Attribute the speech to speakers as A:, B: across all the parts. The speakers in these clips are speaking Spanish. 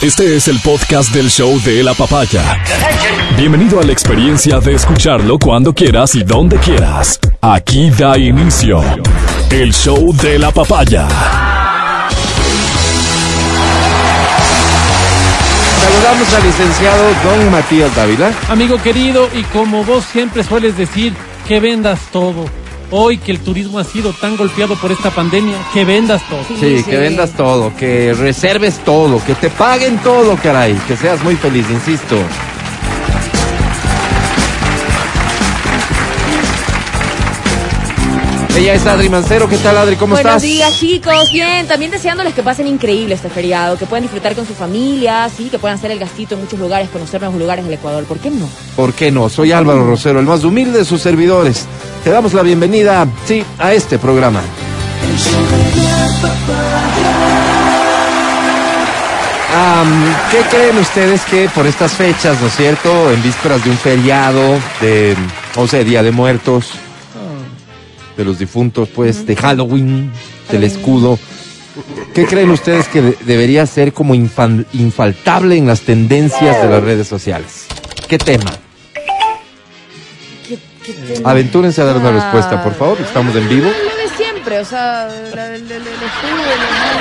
A: Este es el podcast del show de la papaya. Bienvenido a la experiencia de escucharlo cuando quieras y donde quieras. Aquí da inicio el show de la papaya.
B: Saludamos al licenciado Don Matías Dávila.
C: Amigo querido, y como vos siempre sueles decir, que vendas todo. Hoy que el turismo ha sido tan golpeado por esta pandemia, que vendas todo.
B: Sí, que vendas todo, que reserves todo, que te paguen todo, caray. Que seas muy feliz, insisto. Ella es Adri Mancero. ¿Qué tal, Adri? ¿Cómo
D: Buenos
B: estás?
D: días, chicos. Bien, también deseándoles que pasen increíble este feriado, que puedan disfrutar con su familia, sí, que puedan hacer el gastito en muchos lugares, conocer nuevos lugares del Ecuador. ¿Por qué no?
B: ¿Por qué no? Soy Álvaro Rosero, el más humilde de sus servidores. Te damos la bienvenida, sí, a este programa. Am, ¿Qué creen ustedes que por estas fechas, ¿no es cierto? En vísperas de un feriado, de, o sea, Día de Muertos, de los difuntos, pues, de Halloween, del escudo. ¿Qué creen ustedes que de- debería ser como infaltable en las tendencias de las redes sociales? ¿Qué tema?
D: ¿Qué, qué tema?
B: Aventúrense a dar una respuesta, por favor. Estamos en vivo.
D: O sea, la del escudo,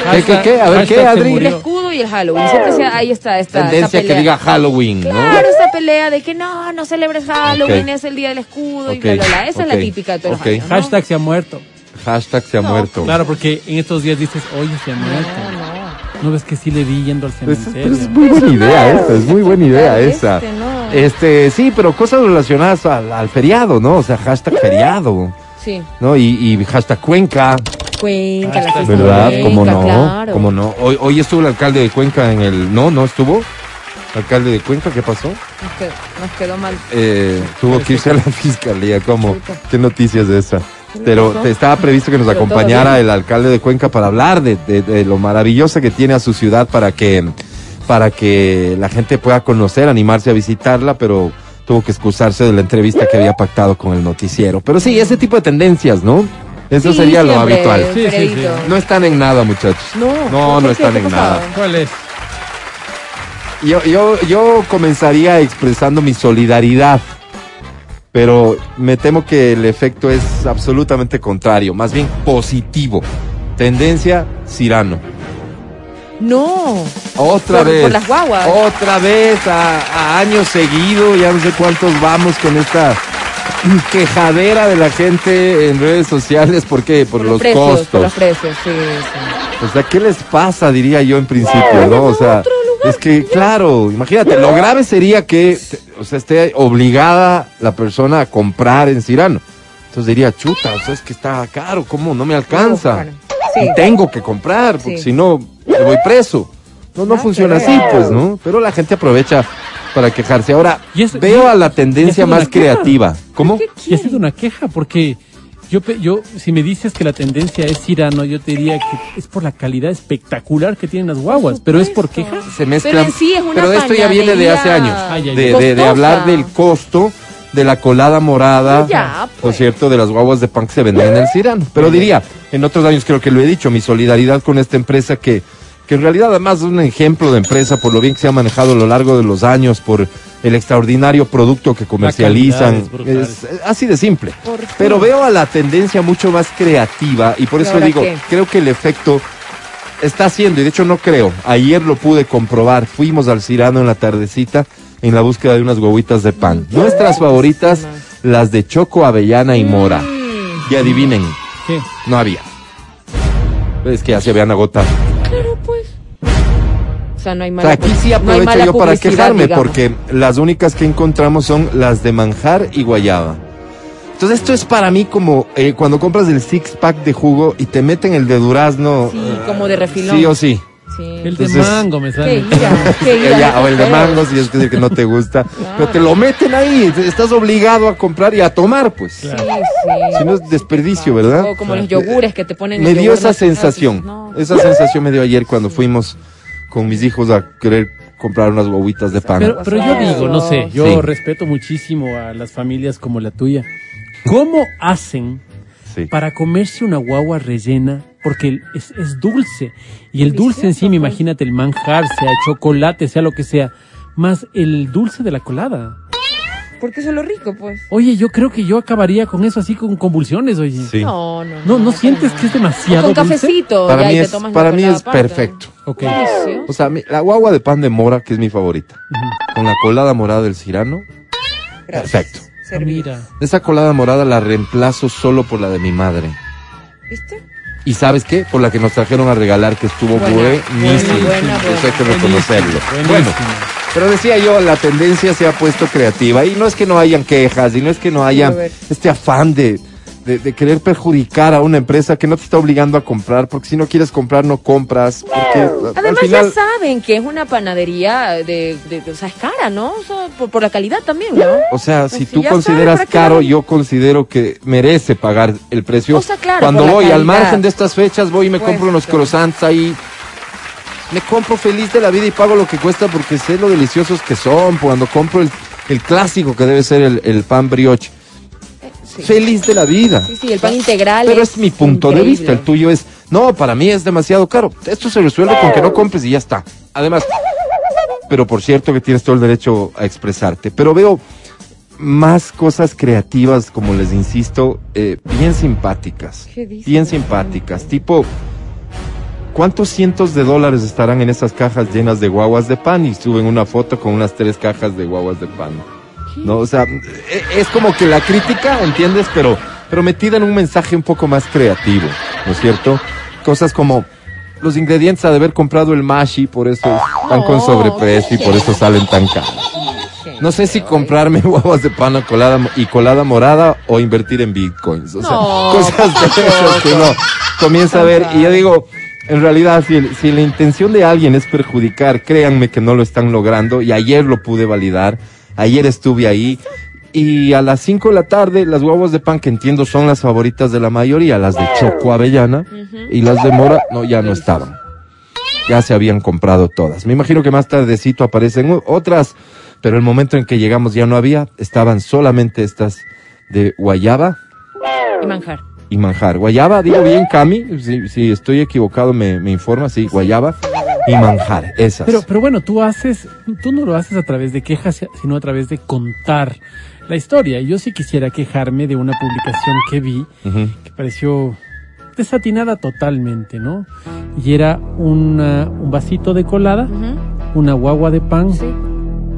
D: y
B: ¿Qué,
D: el
B: qué, qué? A ver, ¿qué,
C: Hashtag se
B: Adri?
D: el,
C: murió.
D: escudo y el Halloween. Siempre se- ahí está esta, esta
B: Tendencia que
D: pelea.
B: diga Halloween, ¿no?
D: Claro, esta pelea de que no, no celebres Halloween,
B: Ok.
D: es el día del escudo y
B: Ok,
D: bla, bla, bla. Esa es
B: ok,
D: la típica de todos
B: ok.
D: los años, ¿no?
C: Hashtag se ha muerto.
B: Hashtag se ha
D: No,
B: muerto.
C: Claro, porque en estos días dices, oye, se ha muerto.
D: No, no.
C: ¿No ves que sí le vi yendo al
B: Es, pero
C: cementerio?
B: es muy buena idea esa, es muy buena idea
D: Este,
B: esa.
D: no.
B: Este, sí, pero cosas relacionadas al, al feriado, ¿no? O sea, hashtag feriado,
D: Sí,
B: ¿no? Y, y hashtag Cuenca,
D: Cuenca, la
B: ¿verdad?
D: Cuenca,
B: ¿Cómo no?
D: claro.
B: ¿Cómo no? Hoy, hoy estuvo el alcalde de Cuenca en el... No, no estuvo. Alcalde de Cuenca, ¿qué pasó?
D: Nos quedó, nos quedó mal.
B: Eh, tuvo que irse a la fiscalía, ¿cómo?
D: Chuta.
B: ¿Qué noticias de esa?
D: ¿Qué le
B: Pero te estaba previsto que nos
D: Pero
B: acompañara el alcalde de Cuenca para hablar de, de- de lo maravillosa que tiene a su ciudad para que, para que la gente pueda conocer, animarse a visitarla, pero tuvo que excusarse de la entrevista que había pactado con el noticiero. Pero sí, ese tipo de tendencias, ¿no? Eso
D: Sí,
B: sería lo
D: siempre,
B: habitual.
C: Sí, sí,
D: Fredito.
C: sí.
B: No están en nada, muchachos.
D: No,
B: No,
D: ¿por
B: no están
D: ¿Qué
B: en nada.
C: ¿Cuál es?
B: Yo, yo, yo comenzaría expresando mi solidaridad, pero me temo que el efecto es absolutamente contrario, más bien positivo. Tendencia Cirano.
D: No.
B: Otra
D: Por-
B: vez.
D: por las guaguas.
B: Otra vez, a, a años seguido, ya no sé cuántos vamos con esta quejadera de la gente en redes sociales. ¿Por qué? Por, los,
D: precios,
B: costos.
D: Por los precios, sí, sí.
B: O sea, ¿qué les pasa? Diría yo en principio, ¿no? O sea, es que, claro, imagínate, lo grave sería que, o sea, esté obligada la persona a comprar en Cirano. Entonces diría, chuta, o sea, es que está caro, ¿cómo? No me alcanza. Y tengo que comprar, porque
D: Sí.
B: si no, me voy preso. No, no
D: Nada
B: funciona así, pues, ¿no? Pero la gente aprovecha para quejarse. Ahora,
C: Y eso-
B: veo
C: y-
B: a la tendencia más
C: queja.
B: creativa. ¿Cómo?
C: Y ha sido una queja, porque yo, yo, si me dices que la tendencia es Cirano, yo te diría que es por la calidad espectacular que tienen las guaguas, pero es por queja.
B: se mezclan.
D: Pero sí es una
B: Pero esto ya viene de hace años.
C: Ay, ay,
B: de, de- hablar del costo de la colada morada,
D: Ya,
B: ¿no
D: pues.
B: es cierto? De las guaguas de pan que se venden en el Cirano. Pero diría, en otros años creo que lo he dicho, mi solidaridad con esta empresa que, que en realidad además es un ejemplo de empresa por lo bien que se ha manejado a lo largo de los años, por el extraordinario producto que comercializan.
C: es brutal.
B: Es, es así de simple. Pero veo a la tendencia mucho más creativa y por
D: ¿Y
B: eso digo,
D: qué?
B: creo que el efecto está haciendo, y de hecho no creo, ayer lo pude comprobar, fuimos al Cirano en la tardecita en la búsqueda de unas huevitas de pan. Nuestras favoritas, las de choco, avellana y mora.
D: Mm,
B: Y adivinen,
C: ¿Qué?
B: no había. Es que ya se habían agotado.
D: Sea, no hay
B: O
D: mala
B: sea, aquí sí
D: no
B: aprovecho yo para quejarme
D: digamos.
B: porque las únicas que encontramos son las de manjar y guayaba. Entonces esto es para mí como eh, cuando compras el six pack de jugo y te meten el de durazno.
D: Sí, como de refilón.
B: Sí o sí.
D: Sí.
C: El de
B: Entonces-
C: mango me
D: Qué
C: sale.
D: ira, qué ira,
B: Ya, o el de mango si es que, que no te gusta. Pero te lo meten ahí, estás obligado a comprar y a tomar, pues.
D: Sí,
C: Claro.
D: sí.
B: Si no es desperdicio, ¿verdad?
D: O como los yogures que te ponen
B: Me dio esa sensación.
D: no.
B: Esa sensación me dio ayer cuando fuimos con mis hijos a querer comprar unas bobitas de pan.
C: Pero, pero yo digo, no sé, yo
B: Sí.
C: respeto muchísimo a las familias como la tuya. ¿Cómo hacen
B: Sí.
C: para comerse una guagua rellena porque es, es dulce. Y el dulce en sí,
D: pues.
C: imagínate, el manjar, sea chocolate, sea lo que sea, más el dulce de la colada.
D: Porque eso es lo rico, pues.
C: Oye, yo creo que yo acabaría con eso así con convulsiones, oye.
B: Sí.
D: No, no,
C: No, ¿no sientes que es demasiado
D: O con
C: dulce?
D: cafecito.
B: Para
D: ya,
B: mí
D: y te
B: es, para mí es perfecto.
C: Ok.
D: Delicioso.
B: O sea, mi- la guagua de pan de mora, que es mi favorita, con la colada morada del cirano, perfecto.
D: Servir.
C: mira.
B: Esa colada morada la reemplazo solo por la de mi madre.
D: ¿Viste?
B: ¿Y sabes qué? Por la que nos trajeron a regalar, que estuvo buenísima. Eso hay que reconocerlo.
C: Buenísimo.
B: Bueno, pero decía yo, la tendencia se ha puesto creativa. Y no es que no hayan quejas, y no es que no haya este afán de, de, de querer perjudicar a una empresa que no te está obligando a comprar, porque si no quieres comprar, no compras. Porque
D: Además
B: final...
D: ya saben que es una panadería de, de, de- o sea, es cara, ¿no? O sea, por, por la calidad también, ¿no?
B: O sea,
D: Pues
B: si
D: si
B: tú consideras
D: sabe, ¿para qué
B: caro, yo considero que merece pagar el precio.
D: O sea, claro,
B: Cuando voy al margen de estas fechas, voy y me
D: Pues,
B: compro unos croissants ahí. Me compro feliz de la vida y pago lo que cuesta porque sé lo deliciosos que son. Cuando compro el, el clásico que debe ser el, el pan brioche.
D: Sí.
B: Feliz de la vida.
D: Sí, sí, el pan integral.
B: Pero es mi punto de vista. El tuyo es, no, para mí es demasiado caro. Esto se resuelve con que no compres y ya está. Además, pero por cierto que tienes todo el derecho a expresarte. Pero veo más cosas creativas, como les insisto, eh, bien simpáticas. Bien simpáticas. Tipo, ¿cuántos cientos de dólares estarán en esas cajas llenas de guaguas de pan? Y suben una foto con unas tres cajas de guaguas de pan. No, o sea, e- es como que la crítica, ¿entiendes? Pero, pero metida en un mensaje un poco más creativo, ¿no es cierto? Cosas como los ingredientes ha de haber comprado el mashi, por eso están con
D: No,
B: sobreprecio y por eso salen tan caros. No sé si comprarme guaguas de pan o colada, y colada morada o invertir en bitcoins. O sea,
D: No,
B: cosas de esas que uno comienza a ver. Y yo digo, en realidad, si, el- si la intención de alguien es perjudicar, créanme que no lo están logrando. Y ayer lo pude validar. Ayer estuve ahí. Y a las 5 de la tarde, las guaguas de pan que entiendo son las favoritas de la mayoría, las de Choco Avellana y las de Mora, no, ya no estaban. Ya se habían comprado todas. Me imagino que más tardecito aparecen otras, pero el momento en que llegamos ya no había, estaban solamente estas de guayaba
D: Y manjar.
B: Y manjar. Guayaba, digo bien, Cami, si, si estoy equivocado me, me informa, sí, guayaba y manjar, esas.
C: Pero, pero bueno, tú haces, tú no lo haces a través de quejas, sino a través de contar la historia. Yo sí quisiera quejarme de una publicación que vi que pareció desatinada totalmente, ¿no? Y era una- un vasito de colada, una guagua de pan
D: Sí.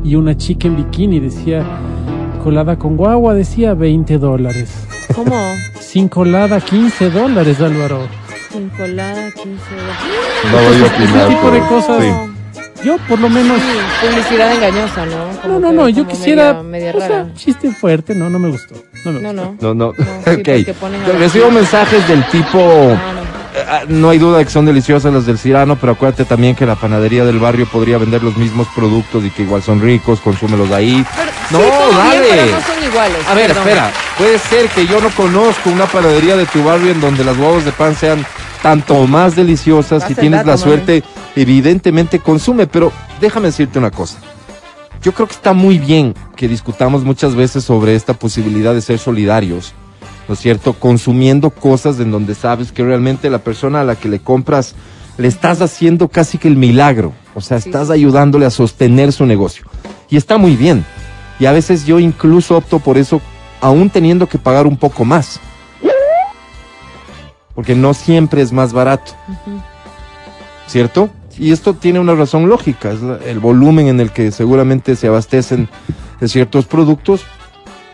C: y una chica en bikini. Decía, colada con guagua, decía 20 dólares.
D: ¿Cómo?
C: Sin colada, 15 dólares, Álvaro.
D: Sin colada, 15
B: No voy a
C: Ese
B: opinar.
C: tipo de cosas.
B: sí.
C: Yo, por lo menos,
D: Sí, publicidad engañosa, ¿no?
C: no,
D: Como
C: no, no, yo quisiera,
D: Media, media
C: o sea, chiste fuerte, no, no me gustó. No me
D: No,
C: gustó.
D: no.
B: No, no,
D: sí, la
B: Recibo mensajes del tipo...
D: Ah, no.
B: Eh, ah, No hay duda de que son deliciosas las del Cirano, pero acuérdate también que la panadería del barrio podría vender los mismos productos y que igual son ricos, consúmelos ahí.
D: Pero,
B: No,
D: sí,
B: dale.
D: Bien, pero no son iguales.
B: A ver,
D: perdón.
B: espera, puede ser que yo no conozco una panadería de tu barrio en donde las huevos de pan sean tanto o más deliciosas. Si tienes la
D: mami.
B: suerte, evidentemente consume, pero déjame decirte una cosa. Yo creo que está muy bien que discutamos muchas veces sobre esta posibilidad de ser solidarios, ¿no es cierto? Consumiendo cosas en donde sabes que realmente la persona a la que le compras le estás haciendo casi que el milagro, o sea,
D: Sí,
B: estás ayudándole a sostener su negocio. Y está muy bien. Y a veces yo incluso opto por eso, aún teniendo que pagar un poco más. Porque no siempre es más barato. ¿cierto? Y esto tiene una razón lógica, es el volumen en el que seguramente se abastecen de ciertos productos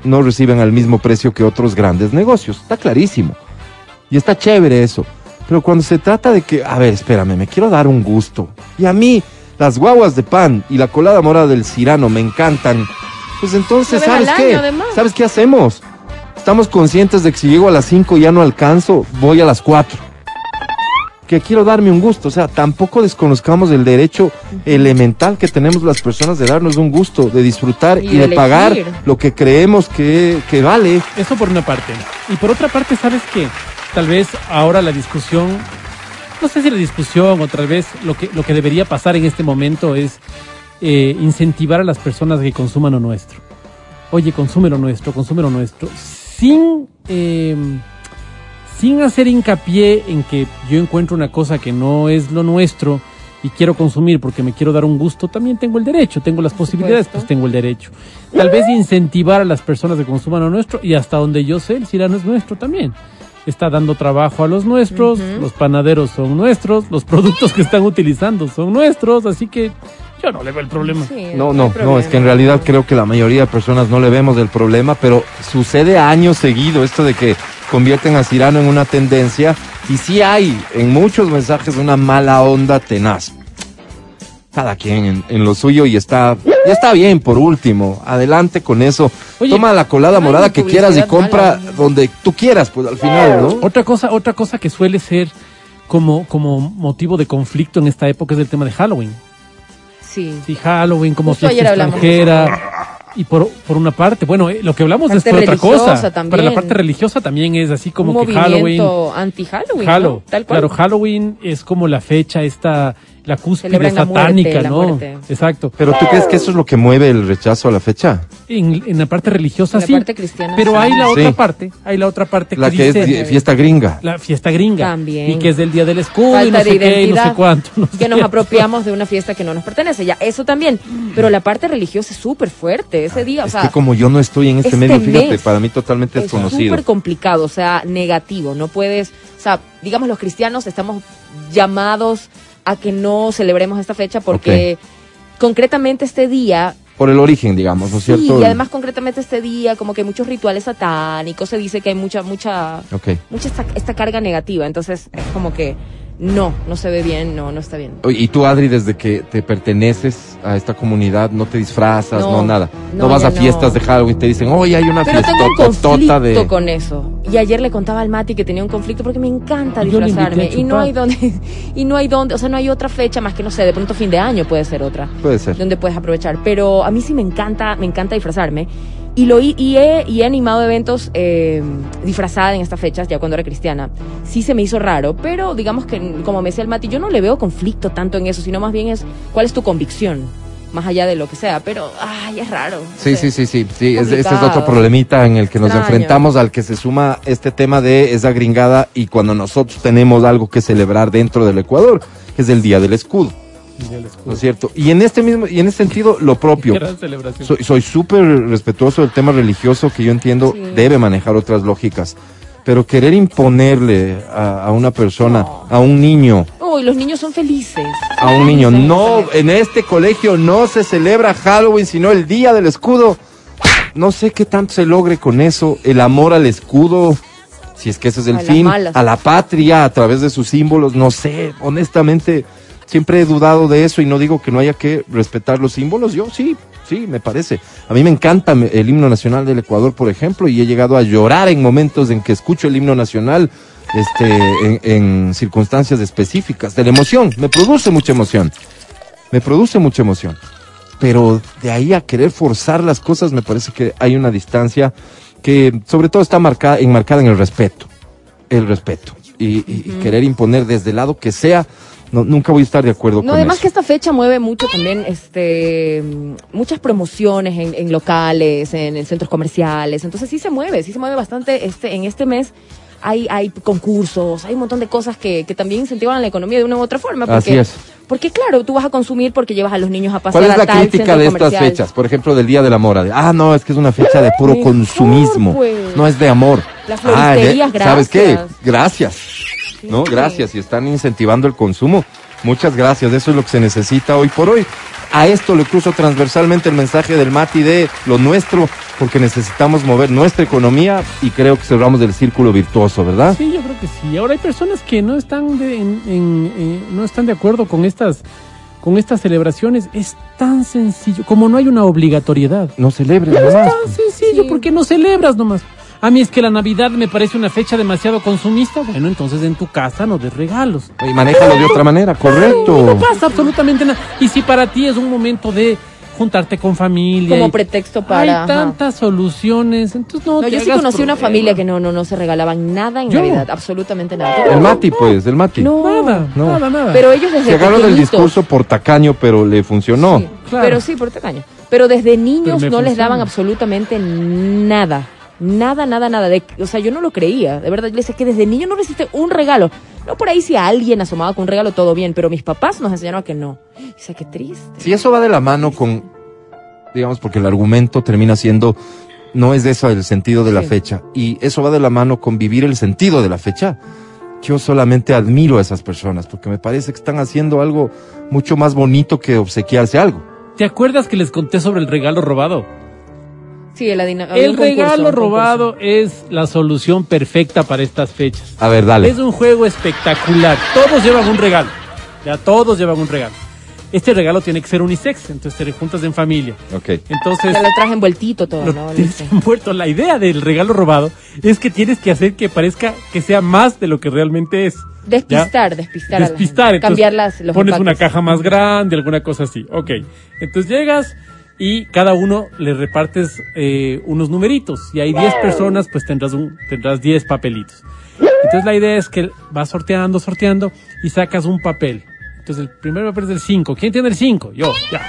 B: no reciben al mismo precio que otros grandes negocios. Está clarísimo. Y está chévere eso. Pero cuando se trata de que, a ver, espérame, me quiero dar un gusto. Y a mí, las guaguas de pan y la colada morada del cirano me encantan. Pues entonces, ¿sabes qué?
D: además.
B: ¿Sabes qué hacemos? Estamos conscientes de que si llego a las 5 y ya no alcanzo, voy a las 4. Que quiero darme un gusto. O sea, tampoco desconozcamos el derecho elemental que tenemos las personas de darnos un gusto, de disfrutar y,
D: Y
B: de pagar lo que creemos que, que vale.
C: Eso por una parte. Y por otra parte, ¿sabes qué? Tal vez ahora la discusión, no sé si la discusión o tal vez lo que, lo que debería pasar en este momento es eh, incentivar a las personas que consuman lo nuestro. Oye, consume lo nuestro, consume lo nuestro, sin, eh, sin hacer hincapié en que yo encuentro una cosa que no es lo nuestro y quiero consumir porque me quiero dar un gusto, también tengo el derecho, tengo las posibilidades, pues tengo el derecho. Tal vez incentivar a las personas que consuman lo nuestro y hasta donde yo sé, el cirano es nuestro también. Está dando trabajo a los nuestros, los panaderos son nuestros, los productos que están utilizando son nuestros, así que yo no le veo el problema.
D: Sí,
B: No, no, no,
D: problema.
B: es que en realidad creo que la mayoría de personas no le vemos el problema, pero sucede años seguido esto de que convierten a Cirano en una tendencia y sí hay en muchos mensajes una mala onda tenaz. Cada quien en, en lo suyo y está, ya está bien por último, adelante con eso.
C: Oye,
B: Toma la colada morada que quieras y compra
D: mala.
B: donde tú quieras, pues al final, ¿no?
C: Otra cosa, otra cosa que suele ser como, como motivo de conflicto en esta época es el tema de Halloween.
D: Sí.
C: Sí, Halloween como
D: Justo
C: fiesta extranjera. Y por, por una parte, bueno, eh, lo que hablamos es por otra cosa.
D: también.
C: Para la parte religiosa también es así como
D: un
C: que Halloween.
D: anti-Halloween,
C: Hallow,
D: ¿no? Tal cual.
C: claro, Halloween es como la fecha esta, la cúspide
D: Celebran la muerte,
C: satánica,
D: la
C: ¿no?
D: muerte.
C: Exacto.
B: Pero tú crees que eso es lo que mueve el rechazo a la fecha?
C: En, en la parte religiosa
D: En la
C: sí.
D: parte cristiana,
C: pero
D: sí.
C: hay la
B: Sí.
C: otra parte, hay la otra parte
B: La
C: que
B: que es
C: dice
B: fiesta gringa.
C: la fiesta gringa.
D: También.
C: Y que es del día del escudo y
D: Falta
C: no
D: de
C: sé qué y no sé
D: identidad,
C: cuánto. no sé
D: que nos
C: qué.
D: apropiamos de una fiesta que no nos pertenece. Ya, eso también. Pero la parte religiosa es súper fuerte. Ese día, o
B: Es
D: sea,
B: que como yo no estoy en este,
D: este
B: medio, fíjate,
D: mes
B: para mí totalmente
D: es
B: desconocido.
D: súper complicado, o sea, negativo. No puedes, o sea, digamos los cristianos estamos llamados a que no celebremos esta fecha porque concretamente este día
B: Por el origen, digamos, ¿no es
D: Sí,
B: cierto?
D: y además concretamente este día, como que hay muchos rituales satánicos, se dice que hay mucha, mucha,
B: Ok.
D: mucha esta, esta carga negativa, entonces es como que no, no se ve bien, no, no está bien.
B: Y tú, Adri, desde que te perteneces a esta comunidad, no te disfrazas, no,
D: No,
B: nada. No,
D: no,
B: vas a fiestas
D: no.
B: de Halloween, te dicen, oye, hay una
D: Pero tengo un
B: fiesta
D: conflicto
B: de...
D: con eso. Y ayer le contaba al Mati que tenía un conflicto porque me encanta disfrazarme. Y no hay donde, y no hay donde, o sea, no hay otra fecha más que no sé, de pronto fin de año puede ser otra.
B: Puede ser.
D: donde puedes aprovechar. Pero a mí sí me encanta, me encanta disfrazarme. Y, lo, y, he, y he animado eventos eh, disfrazada en estas fechas, ya cuando era cristiana. Sí se me hizo raro, pero digamos que, como me decía el Mati, yo no le veo conflicto tanto en eso, sino más bien es cuál es tu convicción, más allá de lo que sea. Pero, ay, es raro.
B: Sí, sí, sí, sí, sí. es- Ese es otro problemita en el que nos
D: Extraño.
B: enfrentamos, al que se suma este tema de esa gringada y cuando nosotros tenemos algo que celebrar dentro del Ecuador, que es el Día del Escudo, ¿no es cierto? Y en este mismo, y en este sentido, lo propio. Soy, soy súper respetuoso del tema religioso que yo entiendo
D: Sí.
B: debe manejar otras lógicas. Pero querer imponerle a, a una persona,
D: No.
B: a un niño,
D: Uy, los niños son felices.
B: a un niño, no, en este colegio no se celebra Halloween, sino el Día del Escudo. No sé qué tanto se logre con eso, el amor al escudo, si es que ese es el
D: A
B: fin, a la patria a través de sus símbolos, no sé, honestamente, siempre he dudado de eso y no digo que no haya que respetar los símbolos, yo sí, sí, me parece. A mí me encanta el himno nacional del Ecuador, por ejemplo, y he llegado a llorar en momentos en que escucho el himno nacional este, en, en circunstancias específicas, de la emoción, me produce mucha emoción, me produce mucha emoción. Pero de ahí a querer forzar las cosas, me parece que hay una distancia que sobre todo está marcada, enmarcada en el respeto, el respeto. Y, y- y querer imponer desde el lado que sea, no, nunca voy a estar de acuerdo
D: No,
B: con
D: además
B: eso.
D: que esta fecha mueve mucho también, este, muchas promociones en, en locales, en, en centros comerciales. Entonces sí se mueve, sí se mueve bastante. Este, en este mes hay, hay concursos, hay un montón de cosas que, que también incentivan la economía de una u otra forma. Porque,
B: Así es.
D: Porque claro, tú vas a consumir porque llevas a los niños a pasear
B: ¿Cuál es
D: a
B: la
D: tal
B: crítica de estas fechas? Por ejemplo, del Día del Amor. De, ah, no, es que es una fecha de puro
D: Mejor,
B: consumismo.
D: pues.
B: No es de amor.
D: Las
B: Ah, de-
D: floristerías,
B: ¿Sabes qué?
D: gracias.
B: Gracias. No, gracias. Y están incentivando el consumo. Muchas gracias. Eso es lo que se necesita hoy por hoy. A esto le cruzo transversalmente el mensaje del Mati de lo nuestro, porque necesitamos mover nuestra economía y creo que cerramos el círculo virtuoso, ¿verdad?
C: Sí, yo creo que sí. Ahora hay personas que no están de, en- en- eh, no están de acuerdo con estas con estas celebraciones. Es tan sencillo, como no hay una obligatoriedad.
B: No celebres
C: Es
B: nomás.
C: tan sencillo,
D: Sí.
C: porque no celebras nomás. A mí es que la Navidad me parece una fecha demasiado consumista. Bueno, entonces en tu casa no des regalos.
B: Y manéjalo de otra manera,
C: No
B: correcto.
C: pasa absolutamente nada. Y si para ti es un momento de juntarte con familia.
D: Como
C: y-
D: pretexto para...
C: Hay tantas soluciones, entonces no,
D: No,
C: te
D: yo sí conocí una familia que no, no, no se regalaban nada en
C: Yo.
D: Navidad, absolutamente nada.
B: El Mati, pues, el Mati.
D: No,
C: Nada,
B: No.
C: nada, nada.
D: Pero ellos desde
B: Se agarró del
D: pequeñitos-
B: discurso por tacaño, pero le funcionó.
D: Sí,
C: Claro.
D: Pero sí, por tacaño. Pero desde niños
C: Pero
D: no les daban absolutamente nada. Nada, nada, nada. De, o sea, yo no lo creía. De verdad, yo le decía que desde niño no recibiste un regalo. No por ahí si a alguien asomaba con un regalo, todo bien. Pero mis papás nos enseñaron a que no. O sea, qué triste.
B: Si eso va de la mano con, digamos, porque el argumento termina siendo, no es de eso el sentido de la fecha, y eso va de la mano con vivir el sentido de la fecha. Yo solamente admiro a esas personas, porque me parece que están haciendo algo mucho más bonito que obsequiarse algo.
C: ¿Te acuerdas que les conté sobre el regalo robado?
D: Sí,
C: El
D: concurso,
C: regalo
D: concurso.
C: robado es la solución perfecta para estas fechas.
B: A ver, dale.
C: Es un juego espectacular. Todos llevan un regalo. Ya todos llevan un regalo. Este regalo tiene que ser unisex, entonces te juntas en familia.
B: Ok.
C: Entonces,
D: Se lo traje envueltito todo,
C: lo
D: ¿no?
C: envuelto. La idea del regalo robado es que tienes que hacer que parezca que sea más de lo que realmente es.
D: Despistar,
C: ¿Ya?
D: despistar. a la
C: Despistar.
D: gente.
C: entonces
D: Cambiar las, los
C: pones una caja más grande, alguna cosa así. Ok. Entonces llegas y cada uno le repartes eh, unos numeritos. Y hay 10 personas, pues tendrás, un, tendrás 10 papelitos. Entonces la idea es que vas sorteando, sorteando y sacas un papel. Entonces el primer papel es el 5. ¿Quién tiene el 5? Yo, ya.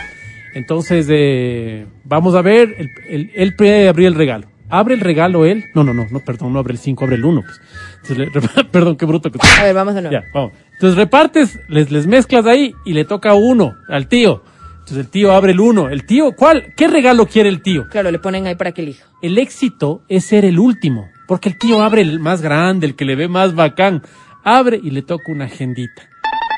C: Entonces eh, vamos a ver, el, el, él puede abrir el regalo. ¿Abre el regalo él? No, no, no, no, perdón, no abre el 5, abre el 1. Pues. Entonces, le- perdón, qué bruto que
D: A ver, vamos de nuevo.
C: ya, vamos. Entonces repartes, les, les mezclas ahí y le toca uno al tío. Entonces el tío abre el uno. El tío, ¿cuál? ¿Qué regalo quiere el tío?
D: Claro, le ponen ahí para que elija.
C: El éxito es ser el último. Porque el tío abre el más grande, el que le ve más bacán. Abre y le toca una agendita.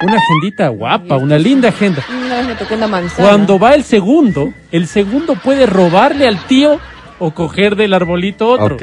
C: Una agendita guapa, una linda agenda.
D: Una vez me tocó una manzana.
C: Cuando va el segundo, el segundo puede robarle al tío o coger del arbolito otro.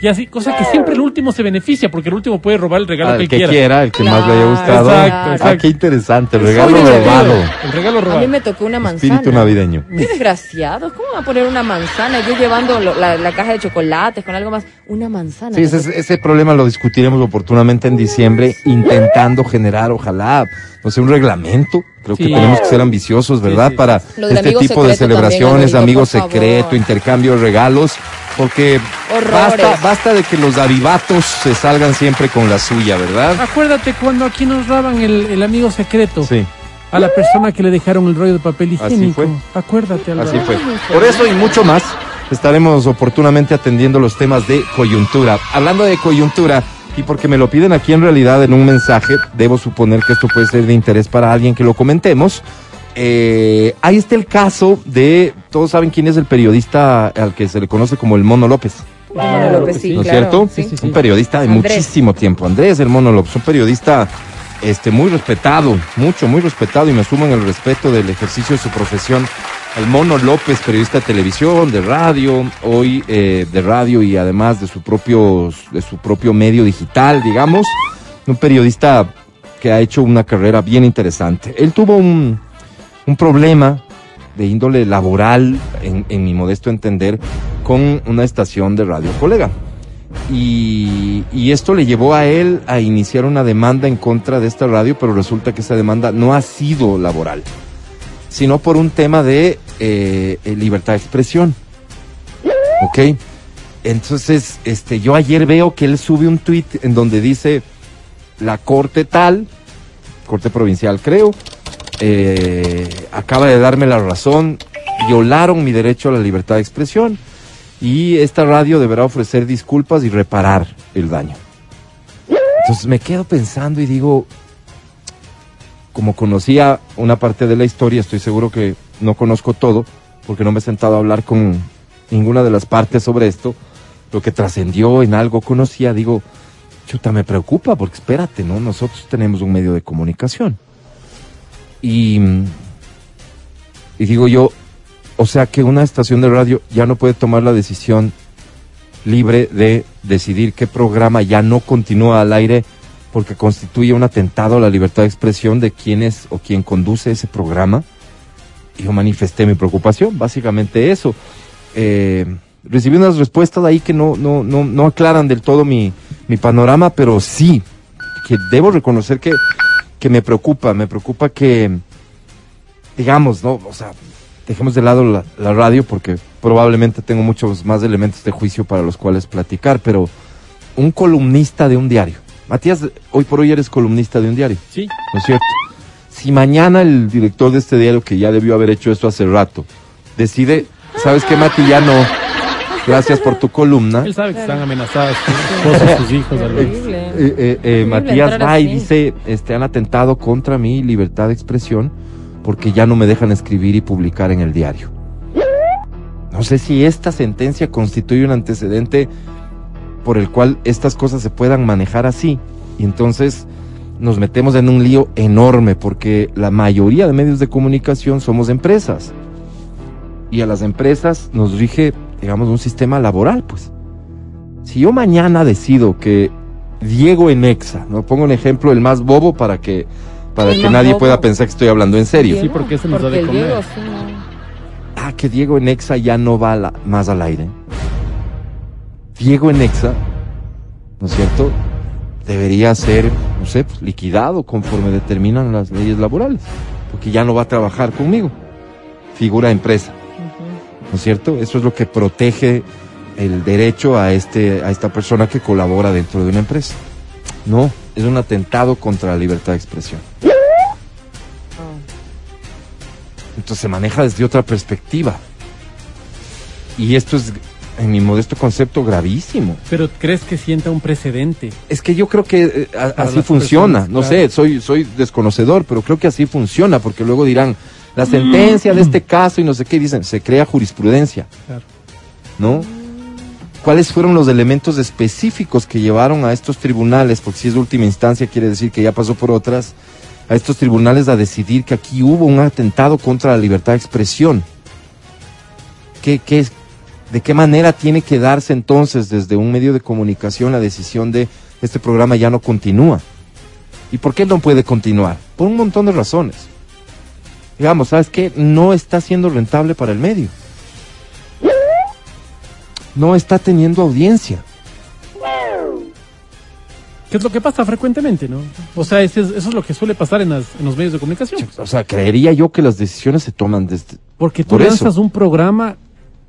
C: Y así, cosa que siempre el último se beneficia, porque el último puede robar el regalo
B: Al
C: que,
B: que
C: quiera.
B: quiera, el que más le haya gustado.
C: exacto,
B: Ah,
C: exacto.
B: qué interesante, el regalo robado.
C: El regalo
D: A
C: robado.
D: mí me tocó una manzana.
B: Espíritu navideño.
D: Qué desgraciados. ¿Cómo va a poner una manzana? Yo llevando lo- la, la caja de chocolates con algo más. Una manzana.
B: Sí, ese, ese problema lo discutiremos oportunamente en diciembre, intentando generar, ojalá, no sé, un reglamento. Creo que
C: Sí.
B: tenemos que ser ambiciosos, ¿verdad?
C: Sí, sí.
B: Para este tipo de
D: secreto también,
B: celebraciones,
D: Alvarito,
B: amigo
D: por favor.
B: secreto, intercambio de regalos, porque
D: Horrores.
B: basta, basta de que los avivatos se salgan siempre con la suya, ¿verdad?
C: Acuérdate cuando aquí nos roban el, el amigo secreto
B: Sí,
C: a la persona que le dejaron el rollo de papel
B: Así
C: higiénico.
B: fue.
C: Acuérdate, Álvaro.
B: así fue. Por eso y mucho más, estaremos oportunamente atendiendo los temas de coyuntura. Hablando de coyuntura, y porque me lo piden aquí en realidad en un mensaje, debo suponer que esto puede ser de interés para alguien que lo comentemos. Eh, ahí está el caso de, todos saben quién es el periodista al que se le conoce como el Mono López,
D: Mono López, sí,
B: ¿no es
D: claro,
B: cierto?
D: sí.
C: Sí.
B: Un periodista de
D: Andrés.
B: muchísimo tiempo, Andrés el Mono López, un periodista este, muy respetado, mucho, muy respetado y me sumo en el respeto del ejercicio de su profesión. El Mono López, periodista de televisión, de radio, hoy eh, de radio y además de su propio, de su propio medio digital, digamos, un periodista que ha hecho una carrera bien interesante. Él tuvo un, un problema de índole laboral, en, en mi modesto entender, con una estación de radio colega. Y, y esto le llevó a él a iniciar una demanda en contra de esta radio, pero resulta que esa demanda no ha sido laboral, sino por un tema de eh, eh, libertad de expresión. ¿Ok? Entonces, este, yo ayer veo que él sube un tweet en donde dice la corte tal, corte provincial creo, eh, acaba de darme la razón, violaron mi derecho a la libertad de expresión y esta radio deberá ofrecer disculpas y reparar el daño. Entonces me quedo pensando y digo, como conocía una parte de la historia, estoy seguro que no conozco todo, porque no me he sentado a hablar con ninguna de las partes sobre esto, lo que trascendió en algo conocía, digo, chuta, me preocupa, porque espérate, ¿no? Nosotros tenemos un medio de comunicación. Y, y digo yo, o sea que una estación de radio ya no puede tomar la decisión libre de decidir qué programa ya no continúa al aire porque constituye un atentado a la libertad de expresión de quién es o quién conduce ese programa. Yo manifesté mi preocupación, básicamente eso. Eh, recibí unas respuestas ahí que no, no, no, no aclaran del todo mi, mi panorama, pero sí, que debo reconocer que, que me preocupa, me preocupa que, digamos, ¿no? O sea, dejemos de lado la, la radio porque probablemente tengo muchos más elementos de juicio para los cuales platicar, pero un columnista de un diario. Matías, hoy por hoy eres columnista de un diario,
C: Sí.
B: ¿no es cierto? Si mañana el director de este diario, que ya debió haber hecho esto hace rato, decide, ¿sabes qué, Mati? Ya no, gracias por tu columna.
C: Él sabe que están amenazadas sus sus hijos.
D: Horrible.
B: Eh, eh, eh,
D: Horrible
B: Matías va y dice, este, han atentado contra mi libertad de expresión porque ya no me dejan escribir y publicar en el diario. No sé si esta sentencia constituye un antecedente por el cual estas cosas se puedan manejar así. Y entonces nos metemos en un lío enorme porque la mayoría de medios de comunicación somos empresas. Y a las empresas nos rige, digamos, un sistema laboral, pues. Si yo mañana decido que Diego Enexa, no pongo un ejemplo el más bobo para que para que nadie
D: bobo.
B: pueda pensar que estoy hablando en serio.
C: Sí, porque ese nos da de
D: el
C: comer.
D: Diego, sí, no.
B: Ah, que Diego Enexa ya no va la- más al aire. Diego Enexa, ¿no es cierto? Debería ser, no sé, pues, liquidado conforme determinan las leyes laborales, porque ya no va a trabajar conmigo. Figura empresa. ¿no es cierto? Eso es lo que protege el derecho a este a esta persona que colabora dentro de una empresa. No, es un atentado contra la libertad de expresión. Entonces se maneja desde otra perspectiva. Y esto es, en mi modesto concepto, gravísimo.
C: Pero ¿crees que sienta un precedente?
B: Es que yo creo que eh, a- así funciona.
C: personas,
B: no
C: claro.
B: sé, soy, soy desconocedor, pero creo que así funciona, porque luego dirán, la sentencia de este caso y no sé qué, dicen, se crea jurisprudencia,
C: Claro.
B: ¿no? ¿Cuáles fueron los elementos específicos que llevaron a estos tribunales? Porque si es de última instancia, quiere decir que ya pasó por otras, a estos tribunales a decidir que aquí hubo un atentado contra la libertad de expresión. ¿Qué, qué es- ¿De qué manera tiene que darse entonces desde un medio de comunicación la decisión de este programa ya no continúa? ¿Y por qué no puede continuar? Por un montón de razones. Digamos, ¿sabes qué? No está siendo rentable para el medio. No está teniendo audiencia.
C: ¿Qué es lo que pasa frecuentemente, no? O sea, ese es- eso es lo que suele pasar en, las- en los medios de comunicación.
B: O sea, creería yo que las decisiones se toman desde...
C: Porque tú
B: Por eso.
C: lanzas un programa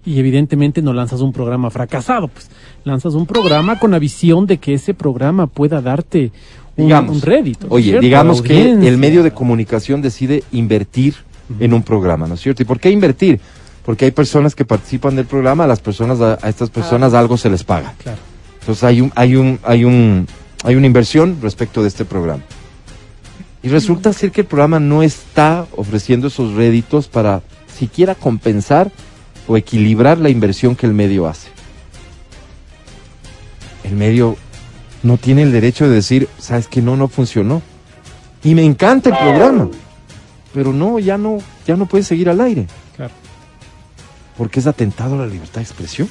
C: y evidentemente no lanzas un programa fracasado, pues lanzas un programa con la visión de que ese programa pueda darte un,
B: Digamos,
C: un rédito. ¿no es
B: Oye,
C: cierto?
B: digamos que el medio de comunicación decide invertir en un programa, ¿no es cierto? ¿Y por qué invertir? Porque hay personas que participan del programa, a las personas, a, a estas personas algo se les paga.
C: Claro.
B: Entonces hay un, hay un, hay un, hay una inversión respecto de este programa. Y resulta ser que el programa no está ofreciendo esos réditos para siquiera compensar o equilibrar la inversión que el medio hace. El medio no tiene el derecho de decir, sabes que no, no funcionó. Y me encanta el programa, pero no, ya no, ya no puede seguir al aire,
C: Claro.
B: porque es atentado a la libertad de expresión.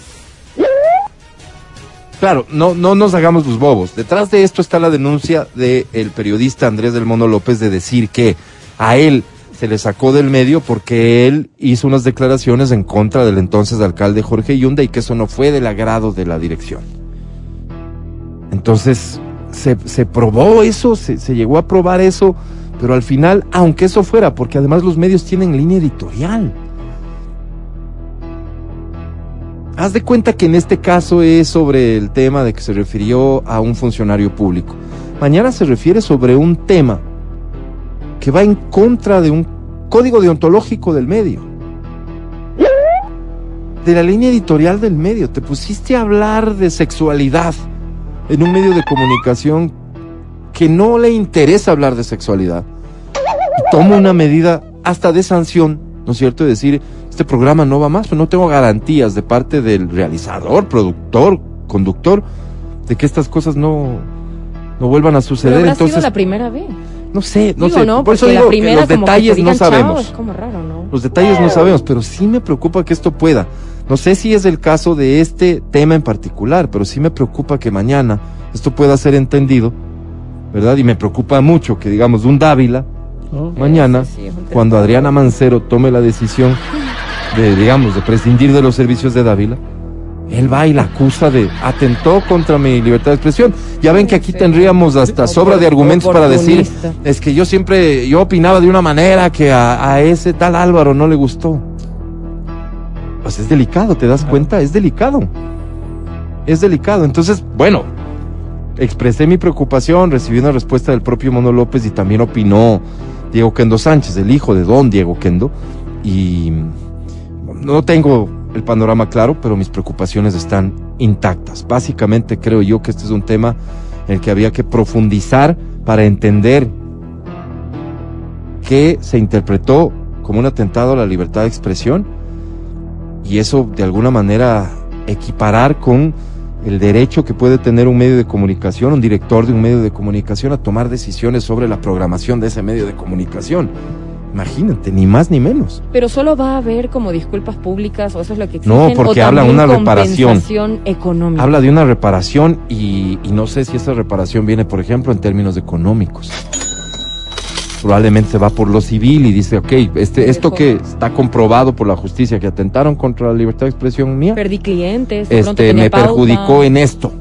B: Claro, no, no nos hagamos los bobos. Detrás de esto está la denuncia del periodista Andrés del Mono López de decir que a él se le sacó del medio porque él hizo unas declaraciones en contra del entonces alcalde Jorge Yunda y que eso no fue del agrado de la dirección. Entonces, se, se probó eso, se, se llegó a probar eso, pero al final, aunque eso fuera, porque además los medios tienen línea editorial. Haz de cuenta que en este caso es sobre el tema de que se refirió a un funcionario público. Mañana se refiere sobre un tema que va en contra de un código deontológico del medio. De la línea editorial del medio. Te pusiste a hablar de sexualidad en un medio de comunicación que no le interesa hablar de sexualidad. Y toma una medida hasta de sanción, ¿no es cierto? De decir, este programa no va más, pero no tengo garantías de parte del realizador, productor, conductor, de que estas cosas no, no vuelvan a
D: Pero
B: suceder.
D: habrá
B: Entonces,
D: sido la primera vez.
B: No sé, no
D: Digo,
B: sé.
D: ¿no?
B: Por eso digo que
D: primera
B: los
D: que
B: detalles no
D: chao,
B: sabemos.
D: es como raro, ¿no?
B: Los detalles no sabemos, pero sí me preocupa que esto pueda. No sé si es el caso de este tema en particular, pero sí me preocupa que mañana esto pueda ser entendido, ¿verdad? Y me preocupa mucho que, digamos, un Dávila,
C: ¿no?
B: mañana,
D: Sí, sí,
B: cuando Adriana Mancero tome la decisión de, digamos, de prescindir de los servicios de Dávila, él va y la acusa de atentó contra mi libertad de expresión. Ya ven que aquí
D: Sí.
B: tendríamos hasta sobra de argumentos para decir, es que yo siempre, yo opinaba de una manera que a, a ese tal Álvaro no le gustó. Pues es delicado, ¿te das cuenta? Es delicado. Es delicado. Entonces, bueno, expresé mi preocupación, recibí una respuesta del propio Mono López y también opinó Diego Kendo Sánchez, el hijo de don Diego Kendo. Y no tengo el panorama claro, pero mis preocupaciones están intactas. Básicamente creo yo que este es un tema en el que había que profundizar para entender que se interpretó como un atentado a la libertad de expresión y eso de alguna manera equiparar con el derecho que puede tener un medio de comunicación, un director de un medio de comunicación a tomar decisiones sobre la programación de ese medio de comunicación. Imagínate, ni más ni menos.
D: Pero solo va a haber como disculpas públicas o eso es lo que exigen.
B: No, porque
D: o
B: habla
D: también
B: una reparación.
D: económica.
B: Habla de una reparación y, y no sé si esa reparación viene, por ejemplo, en términos económicos. Probablemente se va por lo civil y dice, ok, este, esto que está comprobado por la justicia que atentaron contra la libertad de expresión mía,
D: Perdí clientes, de
B: este, me
D: pauta.
B: perjudicó en esto.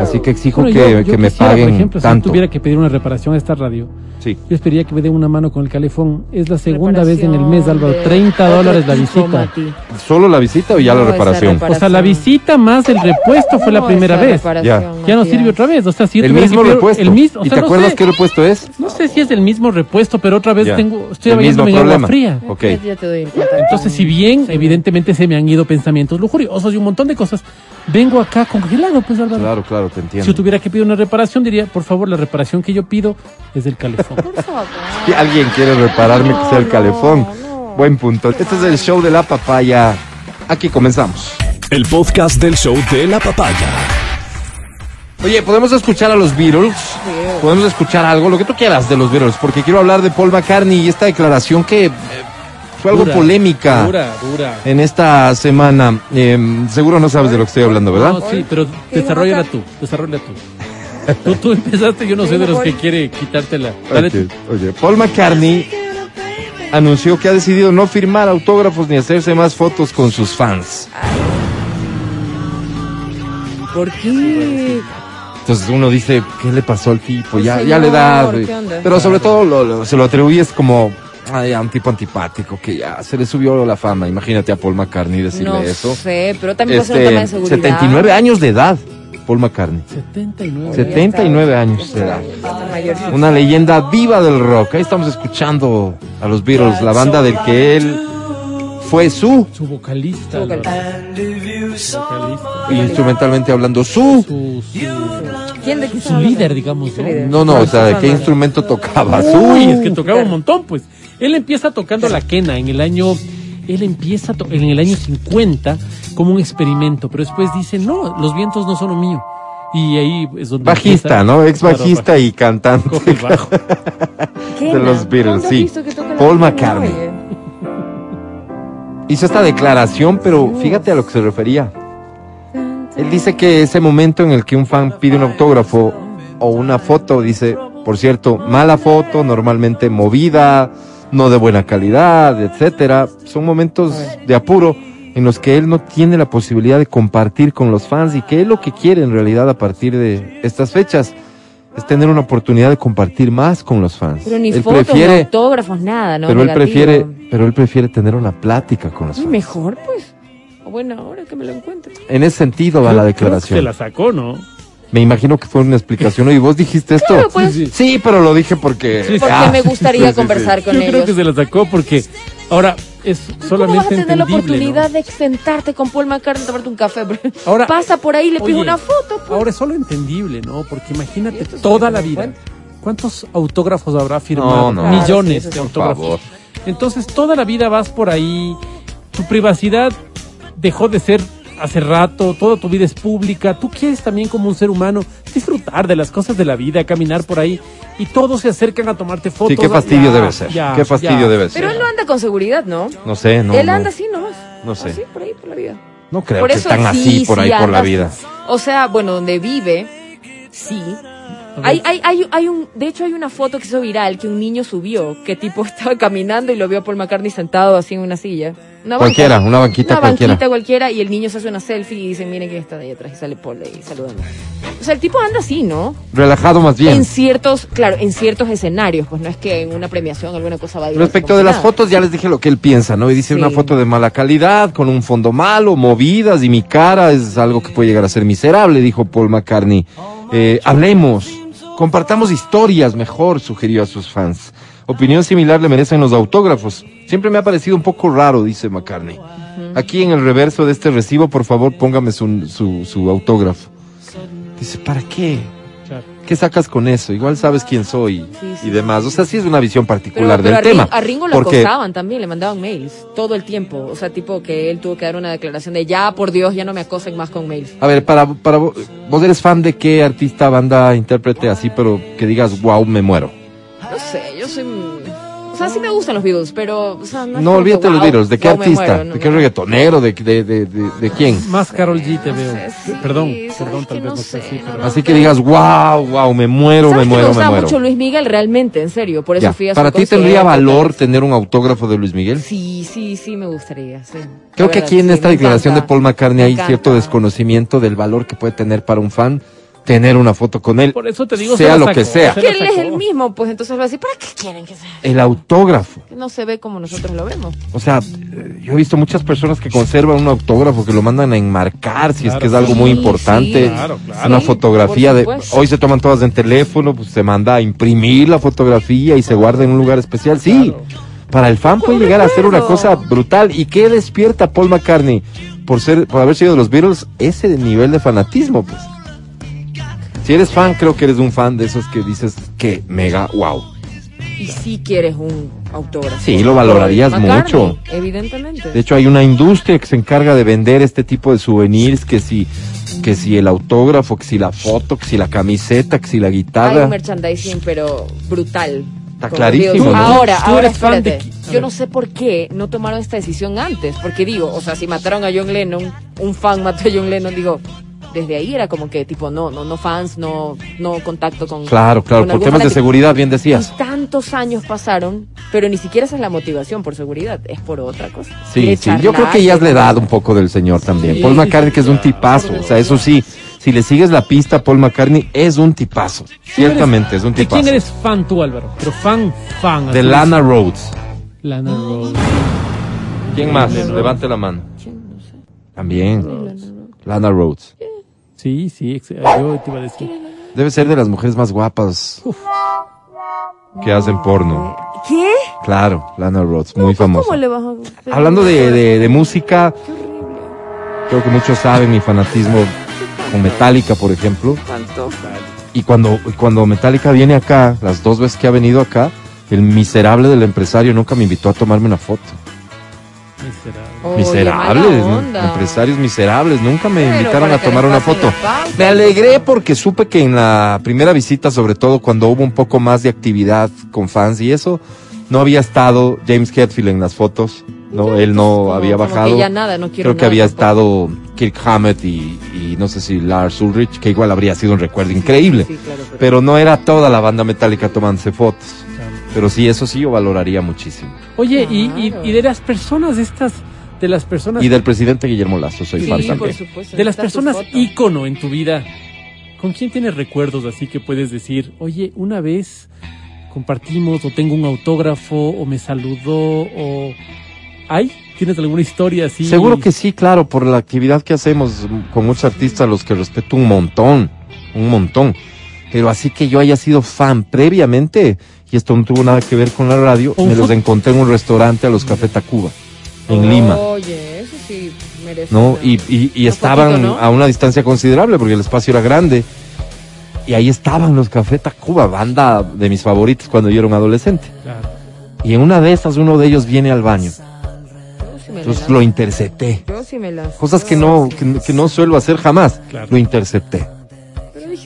B: Así que exijo
C: Bueno,
B: que,
C: yo- yo
B: que me paguen
C: Por ejemplo, si
B: tanto.
C: yo tuviera que pedir una reparación a esta radio,
B: Sí.
C: yo esperaría que me den una mano con el calefón. Es la segunda vez en el mes, Álvaro.
D: de
C: 30
D: otro
C: dólares la visita.
D: Mati.
B: ¿Solo la visita o ya
D: No,
B: la reparación?
D: repara-
C: O sea, la visita más el repuesto fue la primera vez.
D: reparación,
C: Ya no sirve otra vez. O sea, si yo
B: El
C: que
B: mismo repuesto.
C: El mismo, o
B: ¿Y te
C: no
B: acuerdas
C: sé,
B: qué repuesto es?
C: No sé si es el mismo repuesto, pero otra vez
B: Ya.
C: tengo, estoy bañándome en agua fría.
B: Ok.
D: Ya- ya te doy el plata.
C: Entonces, si bien, evidentemente, se me han ido pensamientos lujuriosos y un montón de cosas, vengo acá congelado, pues, Álvaro.
B: Claro, claro, te
C: Si
B: entiendo.
C: yo tuviera que pedir una reparación, diría, por favor, la reparación que yo pido es del calefón.
D: Por favor.
B: Si alguien quiere repararme que sea el
D: No,
B: calefón.
D: no.
B: Buen punto. Este es el show de la papaya. Aquí comenzamos.
A: El podcast del show de la papaya.
B: Oye, ¿podemos escuchar a los Beatles? ¿Podemos escuchar algo? Lo que tú quieras de los Beatles, porque quiero hablar de Paul McCartney y esta declaración que eh, fue algo
C: Dura,
B: polémica
C: Dura, dura.
B: en esta semana. Eh, seguro no sabes de lo que estoy hablando, ¿verdad?
C: No, sí, pero desarrolla tú, desarrolla tú. Tú, tú empezaste, yo no soy de los que quiere quitártela. Dale
B: Ok,
C: tú.
B: Oye, Paul McCartney anunció que ha decidido no firmar autógrafos ni hacerse más fotos con sus fans.
D: ¿Por qué?
B: Entonces uno dice, ¿qué le pasó al tipo? Ya,
D: Señor,
B: ya le da. Pero sobre todo lo- lo- se lo atribuyes como ay, a un tipo antipático que ya se le subió la fama. Imagínate a Paul McCartney decirle
D: No
B: eso.
D: sé, pero también ser un tema de
B: Este,
D: seguridad.
B: 79 años de edad, Paul McCartney.
C: 79.
B: 79 años de edad. Una leyenda viva del rock. Ahí estamos escuchando a los Beatles, la banda del que él fue su,
C: Su vocalista.
D: Su vocalista.
B: Instrumentalmente hablando, su.
C: Su, su,
D: ¿Quién de qué
C: su líder, digamos. ¿no?
B: No, no, o sea, ¿de qué instrumento tocaba?
C: Uy,
B: Su.
C: es que tocaba un montón, pues. Él empieza tocando la quena en el año, él empieza en el año 50 como un experimento, pero después dice, no, los vientos no son lo mío. Y ahí es donde
B: Bajista,
C: empieza-
B: ¿no? Ex
C: Claro,
B: bajista y cantante.
C: Coge el bajo.
D: ¿Qué,
B: de los
D: no?
B: Beatles,
D: ¿Cuándo has
B: sí. Paul? McCartney.
D: Oye.
B: Hizo esta declaración, pero fíjate a lo que se refería. Él dice que ese momento en el que un fan pide un autógrafo o una foto, dice, por cierto, mala foto, normalmente movida, no de buena calidad, etcétera, son momentos de apuro en los que él no tiene la posibilidad de compartir con los fans y que él lo que quiere en realidad a partir de estas fechas es tener una oportunidad de compartir más con los fans.
D: Pero ni
B: él
D: fotos, ni
B: prefiere,
D: autógrafos, nada, ¿no?
B: pero él prefiere, pero él prefiere tener una plática con los fans.
D: Mejor, pues. O bueno, ahora que me lo encuentre.
B: En ese sentido va la
C: Se
B: declaración.
C: la sacó, ¿no?
B: Me imagino que fue una explicación. ¿Y vos dijiste esto?
D: Claro, pues.
C: Sí, sí.
B: Sí, pero lo dije porque.
C: Sí, sí.
D: Porque
B: Ah,
D: me gustaría
B: sí, sí,
D: conversar
B: sí.
D: con
C: Yo
D: ellos.
C: creo que se la sacó porque ahora es
D: ¿Cómo vas a
C: solamente
D: tener la oportunidad
C: ¿no?
D: de sentarte con Paul McCartney, tomarte un café?
C: Ahora-
D: Pasa por ahí y le pides
C: Oye,
D: una foto. Pues.
C: Ahora es solo entendible, ¿no? Porque imagínate
D: Y
C: toda la vida.
D: cuenta.
C: ¿Cuántos autógrafos habrá firmado?
B: No, no.
C: Millones
D: Claro, sí,
C: de autógrafos.
B: favor.
C: Entonces toda la vida vas por ahí, tu privacidad dejó de ser hace rato, toda tu vida es pública, tú quieres también como un ser humano disfrutar de las cosas de la vida, caminar por ahí y todos se acercan a tomarte fotos.
B: Sí, qué fastidio
C: Ya,
B: debe ser.
C: ya,
B: qué fastidio
C: ya.
B: debe ser.
D: Pero él no anda con seguridad, ¿no?
B: No sé, no.
D: él
B: no,
D: anda así nomás.
B: No sé.
D: Así, por ahí, por la vida.
B: No creo
D: por
B: que
D: eso
B: están
D: sí,
B: así por
D: sí
B: ahí por la vida.
D: O sea, bueno, donde vive, sí. Hay, hay, hay, hay un, de hecho hay una foto que se hizo viral que un niño subió, que tipo estaba caminando y lo vio a Paul McCartney sentado así en una silla. Una banca.
B: Cualquiera, una banquita
D: Una
B: cualquiera.
D: banquita cualquiera y el niño se hace una selfie y dicen, miren quién está de ahí atrás y sale Paul ahí saludando. O sea, el tipo anda así, ¿no?
B: Relajado más bien.
D: En ciertos, claro, en ciertos escenarios, pues no es que en una premiación alguna cosa va a ir.
B: Respecto de las fotos, ya les dije lo que él piensa, ¿no? Y dice
D: Sí.
B: una foto de mala calidad, con un fondo malo, movidas y mi cara es algo que puede llegar a ser miserable, dijo Paul McCartney. Eh, hablemos, compartamos historias mejor, sugirió a sus fans. Opinión similar le merecen los autógrafos. Siempre me ha parecido un poco raro, dice McCartney. Aquí en el reverso de este recibo, por favor, póngame su, su, su autógrafo. Dice, ¿para qué? ¿Qué sacas con eso? Igual sabes quién soy
D: Sí, sí,
B: y demás. O sea, sí es una visión
D: Pero,
B: particular
D: pero
B: del
D: a, Ringo,
B: tema.
D: a Ringo lo
B: porque
D: acosaban también, le mandaban mails todo el tiempo. O sea, tipo que él tuvo que dar una declaración de ya, por Dios, ya no me acosen más con mails.
B: A ver, para, para vo- vos eres fan de qué artista, banda, intérprete así, pero que digas, wow, me muero.
D: No sé, yo soy... O sea, sí me gustan los Beatles, pero... O sea, no,
B: No olvídate los Beatles, ¿de qué artista?
D: muero, no,
B: ¿De qué reggaetonero? ¿De, de, de, de, de quién?
C: Más Carol G te veo.
D: sé, sí,
C: perdón, perdón, tal vez
D: sé,
C: así, pero-
B: que digas, wow, wow, me muero,
D: ¿Sabes
B: me
D: que
B: muero,
D: me
B: me muero.
D: mucho Luis Miguel realmente, en serio? Por eso
B: Ya,
D: fui a su
B: ¿Para ti tendría valor tener un autógrafo de Luis Miguel?
D: Sí, sí, sí me gustaría, sí.
B: Creo que
D: verdad,
B: aquí en esta declaración de. Paul McCartney hay cierto desconocimiento del valor que puede tener para un fan tener una foto con él,
C: Por eso te digo,
B: sea
C: se
B: lo
C: sacó,
B: que sea.
C: se
D: Que él es el mismo, pues entonces va a decir, ¿para qué quieren que sea?
B: El autógrafo.
D: Que no se ve como nosotros lo vemos.
B: O sea, eh, yo he visto muchas personas que conservan un autógrafo, que lo mandan a enmarcar, si es que es algo
C: sí,
B: muy
D: sí,
B: importante.
C: claro, claro.
B: Una
D: Sí,
B: fotografía de... Hoy se toman todas en teléfono, pues se manda a imprimir la fotografía y se guarda en un lugar especial. Sí,
C: Claro.
B: para el fan puede llegar a ser una cosa brutal. ¿Y qué despierta Paul McCartney por ser, por haber sido de los Beatles? Ese nivel de fanatismo, pues. Si eres fan, creo que eres un fan de esos que dices que mega wow.
D: Y si quieres un autógrafo.
B: Sí, lo valorarías
D: McCartney,
B: mucho.
D: Evidentemente.
B: De hecho, hay una industria que se encarga de vender este tipo de souvenirs, que si, que si el autógrafo, que si la foto, que si la camiseta, que si la
D: Hay
B: guitarra.
D: un merchandising, pero brutal.
B: Está clarísimo. ¿no?
D: Ahora,
C: Tú
D: ahora
C: eres fan de
D: espérate. Yo no sé por qué no tomaron esta decisión antes. Porque digo, o sea, si mataron a John Lennon, un fan mató a John Lennon, digo, desde ahí era como que tipo, no, no, no fans, no, no contacto con.
B: Claro, claro,
D: con
B: por temas de seguridad, bien decías.
D: Y tantos años pasaron, pero ni siquiera esa es la motivación por seguridad, es por otra cosa.
B: Sí, sí, yo creo que ya es la edad un poco del señor también. Paul McCartney, que es un tipazo, o sea, eso sí, si le sigues la pista a Paul McCartney, es un tipazo. Ciertamente, es un
C: ¿De
B: tipazo.
C: quién eres fan tú, Álvaro? Pero fan, fan.
B: De Lana
C: es.
B: Rhodes.
C: Lana Rhodes.
B: ¿Quién más?
C: Lana
B: Levante la mano.
D: ¿Quién? No sé.
B: También. Lana Rhodes.
C: Sí, sí, ex- yo te iba a decir.
B: Debe ser de las mujeres más guapas que hacen porno.
D: ¿Qué?
B: Claro, Lana Rhodes, muy famosa.
D: ¿Cómo le vas a.?
B: Hablando de, de- de música, creo que muchos saben mi fanatismo con Metallica, por ejemplo. Y cuando, y cuando Metallica viene acá, las dos veces que ha venido acá, el miserable del empresario nunca me invitó a tomarme una foto. Miserables, empresarios miserables, nunca me
D: Pero
B: invitaron a tomar una foto. Me alegré porque supe que en la primera visita, sobre todo cuando hubo un poco más de actividad con fans y eso, no había estado James Hetfield en las fotos, no, él no
D: Como-
B: había bajado.
D: que ya nada, no quiero
B: Creo que
D: nada
B: había
D: tampoco.
B: estado Kirk Hammett y, y no sé si Lars Ulrich, que igual habría sido un recuerdo increíble.
D: Sí, claro, pero-
B: Pero no era toda la banda metálica tomándose fotos. Pero sí, eso sí yo valoraría muchísimo.
C: Oye, y, y de las personas estas, de las personas,
B: Y del presidente Guillermo Lazo, soy
D: Sí,
B: fan
D: por
B: también.
D: supuesto.
C: de las personas ícono en tu vida, ¿con quién tienes recuerdos así que puedes decir, oye, una vez compartimos o tengo un autógrafo o me saludó o... ¿Hay? ¿Tienes alguna historia así?
B: Seguro que sí, claro, por la actividad que hacemos con muchos artistas, a los que respeto un montón, un montón. Pero así que yo haya sido fan previamente, y esto no tuvo nada que ver con la radio, me los encontré en un restaurante a los Café Tacuba, en Lima.
D: Oye, eso sí merece.
B: ¿no?
D: una-
B: Y, y, estaban a una distancia considerable porque el espacio era grande. Y ahí estaban los Café Tacuba, banda de mis favoritos cuando yo era un adolescente.
C: Claro.
B: Y en una de esas uno de ellos viene al baño.
D: Sí
B: Entonces lo intercepté.
D: Yo sí me lanzo.
B: Cosas que no, que, que no suelo hacer jamás.
C: Claro.
B: Lo intercepté.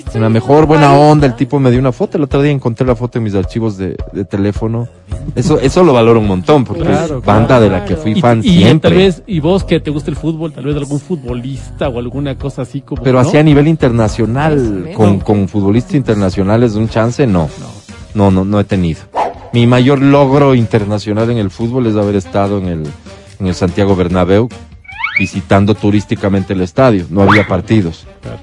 D: Dijiste,
B: Una mejor buena onda, el tipo me dio una foto. El otro día encontré la foto en mis archivos de, de teléfono. Eso, eso lo valoro un montón, porque
C: Claro,
B: es banda
C: claro.
B: de la que fui
C: Y,
B: fan
C: y
B: siempre.
C: tal vez, y vos que te gusta el fútbol, tal vez algún futbolista o alguna cosa así como...
B: Pero
C: ¿no?
B: así a nivel internacional, con, con futbolistas internacionales, un chance, no.
C: No.
B: No, no, no he tenido. Mi mayor logro internacional en el fútbol es haber estado en el, en el Santiago Bernabéu visitando turísticamente el estadio. No había partidos,
C: Claro.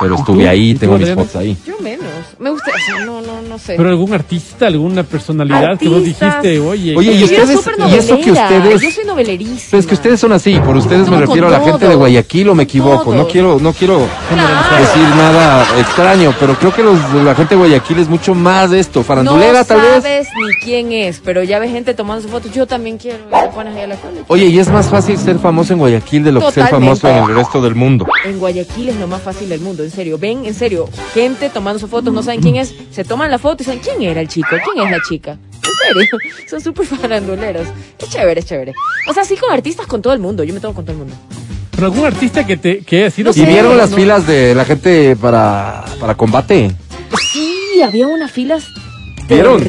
B: Pero
C: ¿Y
B: estuve ahí,
C: ¿Y tú,
B: tengo mis fotos ahí.
D: Yo menos. Me gusta, o sea, no, no, no sé.
C: Pero algún artista, alguna personalidad que vos dijiste, oye.
B: Oye, y
D: Yo
B: ustedes- y eso que ustedes-
D: Yo soy novelerísima.
B: Pero es que ustedes son así, por ustedes me refiero a la gente de. Guayaquil o me equivoco. No quiero, no quiero
D: Claro.
B: decir nada extraño, pero creo que los la gente de Guayaquil es mucho más de esto. Farandulera,
D: no
B: tal vez.
D: sabes ni quién es, pero ya ves gente tomando sus fotos. Yo también quiero. Pones ahí a la.
B: Oye, y es más fácil ser famoso en Guayaquil de lo que ser famoso en el resto del mundo.
D: En Guayaquil es lo más fácil del mundo, en serio. Ven, en serio, gente tomando sus no saben quién es, se toman la foto y dicen, ¿quién era el chico? ¿Quién es la chica? En serio, son súper faranduleros. Es chévere, es chévere. O sea, sí con artistas, con todo el mundo. Yo me tomo con todo el mundo.
C: Pero algún artista que te que haya sido.
D: No
B: ¿Y vieron las
C: no-
B: filas de la gente para, para combate?
D: Sí, había unas filas
B: ¿Vieron?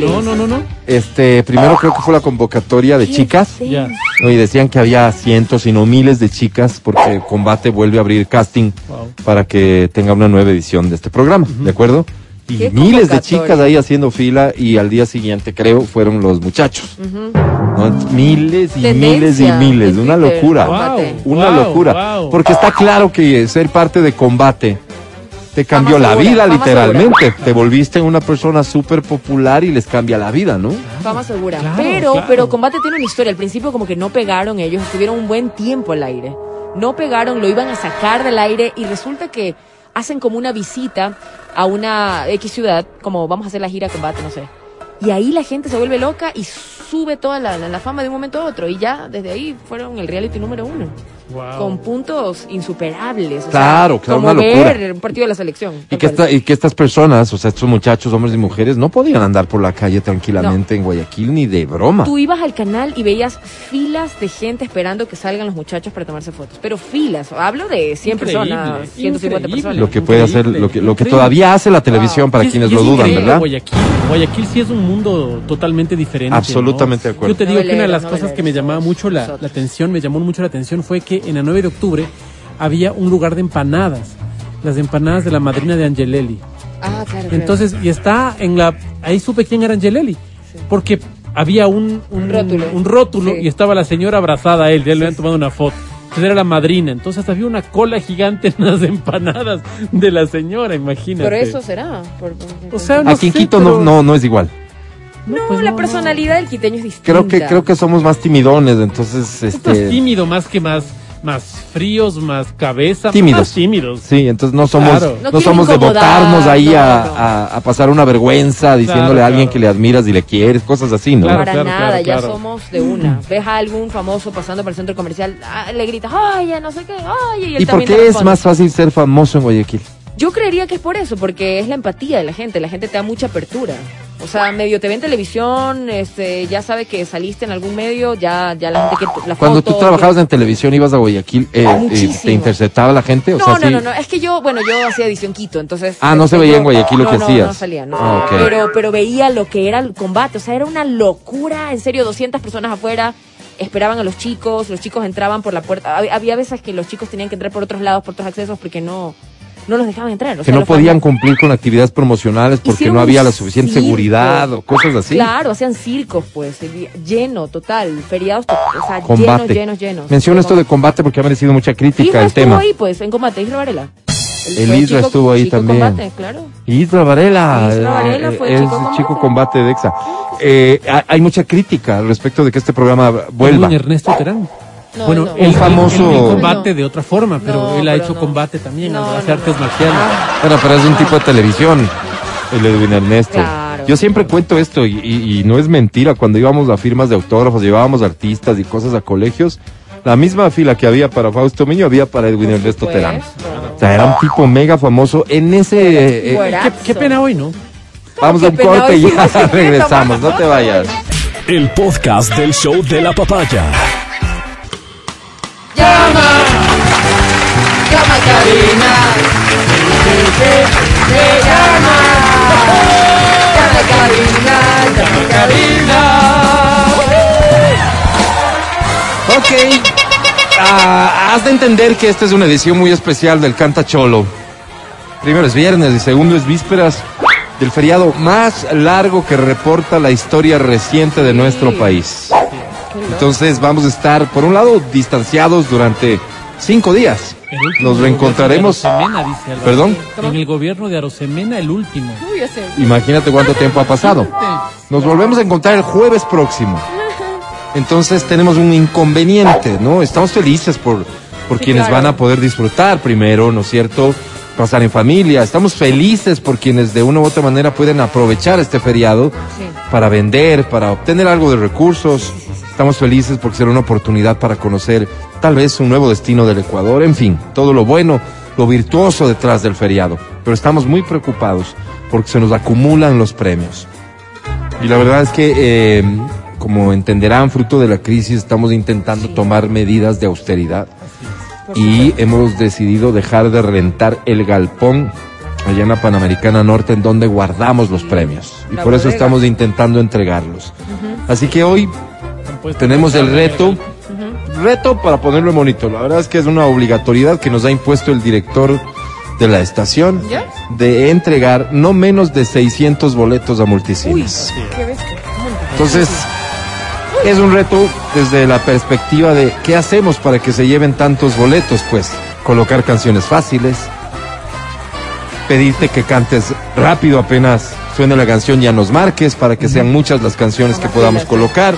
C: No, no, no, no.
B: Este, primero creo que fue la convocatoria de chicas.
C: Ya.
B: ¿no? Y decían que había cientos y no miles de chicas porque Combate vuelve a abrir casting
C: Wow.
B: para que tenga una nueva edición de este programa, ¿de acuerdo? Y miles de chicas ahí haciendo fila y al día siguiente creo fueron los muchachos. Miles y
D: Tendencia
B: miles y miles, una locura.
D: Combate.
B: Una
C: Wow,
B: locura.
C: wow.
B: Porque está claro que ser parte de Combate te cambió
D: Fama
B: la
D: segura,
B: vida literalmente. Te volviste una persona súper popular y les cambia la vida, ¿no?
D: Fama segura.
C: Claro,
D: pero,
C: claro.
D: pero Combate tiene una historia. Al principio como que no pegaron ellos, estuvieron un buen tiempo al aire. No pegaron, lo iban a sacar del aire y resulta que hacen como una visita a una X ciudad, como vamos a hacer la gira Combate, no sé. Y ahí la gente se vuelve loca y sube toda la, la- la fama de un momento a otro. Y ya desde ahí fueron el reality número uno.
C: Wow.
D: Con puntos insuperables. o
B: Claro,
D: sea,
B: claro,
D: Como
B: una locura.
D: ver un partido de la selección.
B: Y que,
D: cual.
B: esta- y que estas personas, o sea, estos muchachos, hombres y mujeres, no podían andar por la calle tranquilamente en Guayaquil ni de broma.
D: Tú ibas al canal y veías filas de gente esperando que salgan los muchachos para tomarse fotos. Pero filas, hablo de 100
C: Increíble,
D: personas, 150
C: increíble.
D: personas.
B: Lo que puede hacer, lo que, lo que todavía hace la televisión para
C: Y es-
B: quienes
C: y
B: lo dudan, ¿verdad?
C: Guayaquil. Guayaquil sí es un mundo totalmente diferente.
B: Absolutamente
C: ¿no?
B: de acuerdo.
C: Yo te digo que una de las cosas que me llamaba mucho la atención, me llamó mucho la atención fue que en la 9 de octubre había un lugar de empanadas. Las empanadas de la madrina de Angelelli.
D: Ah, claro. claro.
C: Entonces, y está en la. Ahí supe quién era Angelelli. Porque había un, un
D: Rótulo.
C: un rótulo
D: Sí.
C: y estaba la señora abrazada a él. Ya le habían tomado una foto. Entonces era la madrina. Entonces había una cola gigante en las empanadas de la señora, imagínate.
D: Por eso será. por- por-
C: O sea, no
B: Aquí en Quito no,
C: pero-
B: no, no es igual.
D: no,
C: pues
D: la
C: no,
D: personalidad del quiteño es distinta.
B: Creo que, creo que somos más timidones, entonces, este,
C: tímido, más que más, más fríos, más cabeza.
B: Tímidos.
C: Más tímidos.
B: sí, entonces no somos,
C: Claro.
B: no,
D: No
B: somos de botarnos ahí
D: no,
B: a,
D: no.
B: a- a pasar una vergüenza diciéndole
C: Claro,
B: a alguien
C: claro.
B: que le admiras y le quieres, cosas así, ¿no?
C: Claro,
D: Para
C: claro,
D: nada,
C: claro,
D: ya
C: claro.
D: somos de una. Ves a algún famoso pasando por el centro comercial, ah, le gritas, ay, ya no sé qué, ay, y él
B: ¿Y por qué es más fácil ser famoso en Guayaquil?
D: Yo creería que es por eso, porque es la empatía de la gente, la gente te da mucha apertura. O sea, medio te ve en televisión, este, ya sabe que saliste en algún medio, ya, ya la gente que la
B: Cuando
D: foto,
B: tú trabajabas en televisión, ibas a Guayaquil, eh, eh. ¿te interceptaba la gente? O
D: No,
B: sea,
D: no,
B: sí-
D: no, no, es que yo, bueno, yo hacía edición Quito, entonces...
B: Ah, no se
D: este,
B: veía
D: yo-
B: en Guayaquil lo
D: no,
B: que
D: no,
B: hacías.
D: No, salía, no.
B: Ah, ok.
D: pero, pero veía lo que era el combate, o sea, era una locura, en serio, 200 personas afuera, esperaban a los chicos, los chicos entraban por la puerta, había, había veces que los chicos tenían que entrar por otros lados, por otros accesos, porque no, no los dejaban entrar. o
B: que
D: sea,
B: no podían
D: fans-
B: cumplir con actividades promocionales porque
D: Hicieron
B: no había la suficiente
D: circo.
B: seguridad o cosas así.
D: Claro, hacían circos, pues, el lleno, total, feriados, to- o sea,
B: Combate.
D: llenos, llenos, llenos.
B: Menciono esto de combate porque ha merecido mucha crítica el
D: estuvo
B: tema.
D: ahí, pues, en combate, Isra Varela.
B: El
D: fue
B: Isra
D: chico-
B: estuvo ahí
D: chico
B: también.
D: Combate, claro.
B: Isra Varela,
D: Varela
B: eh,
D: fue
B: es
D: chico combate.
B: chico combate de EXA. Eh, ha- hay mucha crítica al respecto de que este programa vuelva.
C: Ernesto Terán.
D: No,
C: bueno,
D: no.
C: él,
B: Un famoso-
C: él combate
D: No.
C: de otra forma, pero
D: No,
C: él ha
D: pero
C: hecho
D: no.
C: combate también,
D: No,
C: hace
D: no,
C: artes
D: no.
C: marciales.
D: Ah,
B: Bueno, pero es un tipo de televisión, el Edwin Ernesto.
D: Claro.
B: Yo siempre cuento esto y, y- y no es mentira. Cuando íbamos a firmas de autógrafos, llevábamos artistas y cosas a colegios, la misma fila que había para Fausto Miño había para Edwin Ernesto. Terán. O sea, era un tipo mega famoso en ese... eh,
D: Fuera.
C: Qué, qué pena hoy, ¿no?
B: vamos a un corte y ya regresamos. No te vayas.
A: El podcast del show de la papaya.
D: Llama, llama a cabina. Llama. Llama a cabina, llama a cabina.
B: Ok. Ah, has de entender que esta es una edición muy especial del Canta Cholo. Primero es viernes y segundo es vísperas del feriado más largo que reporta la historia reciente de nuestro país. Entonces vamos a estar, por un lado, distanciados durante cinco días. Nos reencontraremos.
C: Arosemena, dice Álvaro.
B: ¿Perdón?
C: En el gobierno de Arosemena, el último.
D: Uy.
B: Imagínate cuánto tiempo ha pasado. Nos volvemos a encontrar el jueves próximo. Entonces tenemos un inconveniente, ¿no? Estamos felices por, por
D: Sí,
B: quienes
D: claro.
B: van a poder disfrutar primero, ¿no es cierto? Pasar en familia. Estamos felices por quienes de una u otra manera pueden aprovechar este feriado
D: Sí.
B: para vender, para obtener algo de recursos. Estamos felices porque será una oportunidad para conocer tal vez un nuevo destino del Ecuador, en fin, todo lo bueno, lo virtuoso detrás del feriado. Pero estamos muy preocupados porque se nos acumulan los premios. Y la verdad es que, eh, como entenderán, fruto de la crisis, estamos intentando tomar medidas de austeridad y hemos decidido dejar de rentar el galpón allá en la Panamericana Norte en donde guardamos los premios. Y
D: La
B: por eso estamos intentando entregarlos. Así que hoy
C: puesto
B: tenemos el reto, reto para ponerlo en bonito. La verdad es que es una obligatoriedad que nos ha impuesto el director de la estación
D: ¿Ya?
B: de entregar no menos de 600 boletos a
D: Uy,
B: multicines.
D: qué.
B: Entonces, es un reto desde la perspectiva de qué hacemos para que se lleven tantos boletos, pues colocar canciones fáciles, pedirte que cantes rápido apenas suene la canción, ya nos marques para que sean muchas las canciones que podamos colocar.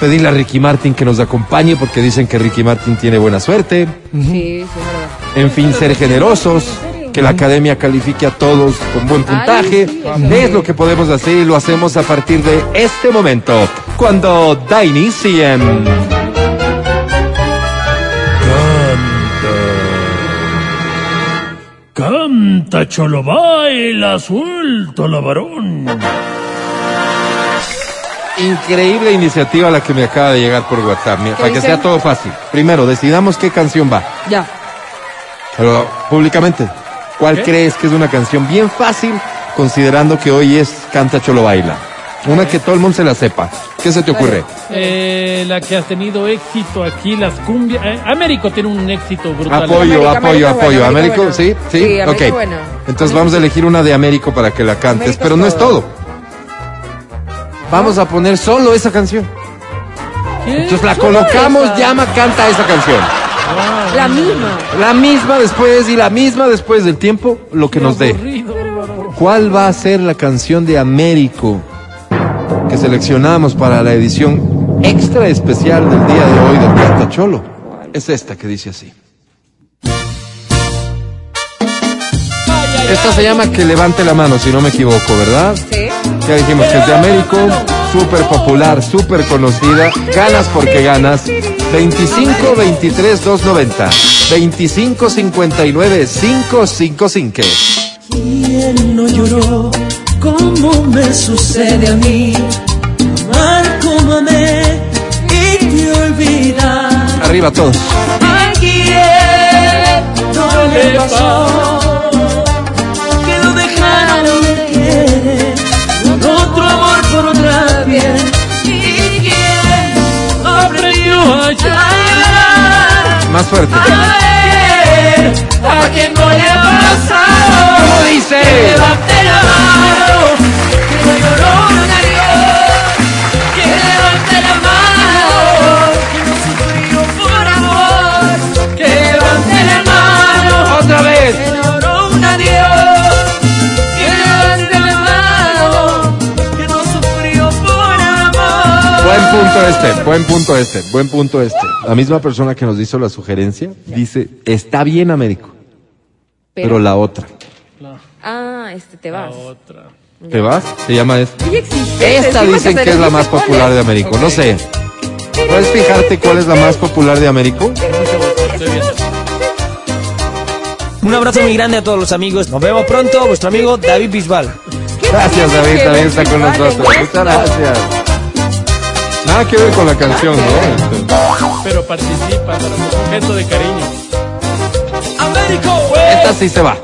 B: Pedirle a Ricky Martin que nos acompañe porque dicen que Ricky Martin tiene buena suerte.
D: Sí, sí, es verdad.
B: En fin, ser generosos, que la academia califique a todos con buen puntaje. Es lo que podemos hacer y lo hacemos a partir de este momento, cuando da inicio.
E: Canta, cholo, baila, suelto la varón.
B: Increíble iniciativa la que me acaba de llegar por WhatsApp, mira, para que sea todo fácil. Primero, decidamos qué canción va.
D: Ya.
B: Pero públicamente, ¿cuál
C: ¿Qué?
B: crees que es una canción bien fácil considerando que hoy es Canta Cholo Baila? Una que todo el mundo se la sepa. ¿Qué se te ocurre?
C: Eh, la que ha tenido éxito aquí, las cumbias. Eh, Américo tiene un éxito brutal.
B: Apoyo, apoyo, apoyo.
D: bueno,
B: Américo, ¿sí? ¿Sí?
D: Sí,
B: ok.
D: bueno.
B: Entonces vamos a elegir una de Américo para que la cantes,
D: Américo
B: pero
D: es
B: no es
D: todo.
B: Vamos a poner solo esa canción.
C: ¿Qué?
B: Entonces la colocamos,
D: esa.
B: llama, canta esa canción.
D: La misma.
B: La misma después y la misma después del tiempo, lo que
C: Qué
B: nos dé. ¿Cuál va a ser la canción de Américo que seleccionamos para la edición extra especial del día de hoy del Canta Cholo? Es esta que dice así. Esta se llama Que levante la mano, si no me equivoco, ¿verdad?
D: Sí.
B: Ya dijimos que es de Américo, súper popular, súper conocida. Ganas porque ganas. 25 23 290. 25 59 555.
F: ¿Quién no lloró como me sucede a mí? Amar como amé y te olvidar.
B: Arriba todos.
F: ¿A quién no le pasó? Piel. ¿Y quién aprendió a llorar?
B: Más fuerte.
F: Ayer, ¿A quién no le ha pasado?
B: ¿Cómo dice?
F: Que levante la mano, que no lloró nadie. Que levante la
B: punto este, buen punto este, buen punto este. La misma persona que nos hizo la sugerencia dice, está bien Américo, pero la otra.
D: Ah, este te vas.
C: La otra.
B: ¿Te vas? Se llama esta. Esta dicen que es la más popular de. Américo, no sé. ¿Puedes fijarte cuál es la más popular de Américo?
G: Un abrazo muy grande a todos los amigos. Nos vemos pronto. Vuestro amigo David Bisbal.
D: ¿Qué
B: Gracias David, también está con nosotros. Muchas gracias. Nada que ver con la canción, ¿no?
C: Pero participa para un gesto de cariño.
G: Américo,
B: Esta sí se va.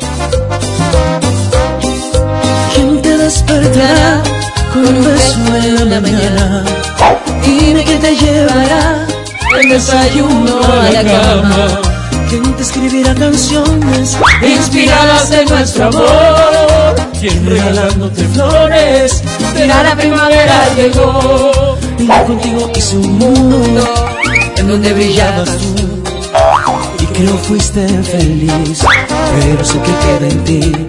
F: ¿Quién te despertará con un beso en la mañana? Dime quién te llevará el desayuno a la cama. ¿Quién te escribirá canciones inspiradas en nuestro amor? ¿Quién regalándote flores? Mira la primavera llegó. Contigo hice un mundo en donde brillabas tú. Y creo fuiste feliz, pero sé que queda en ti.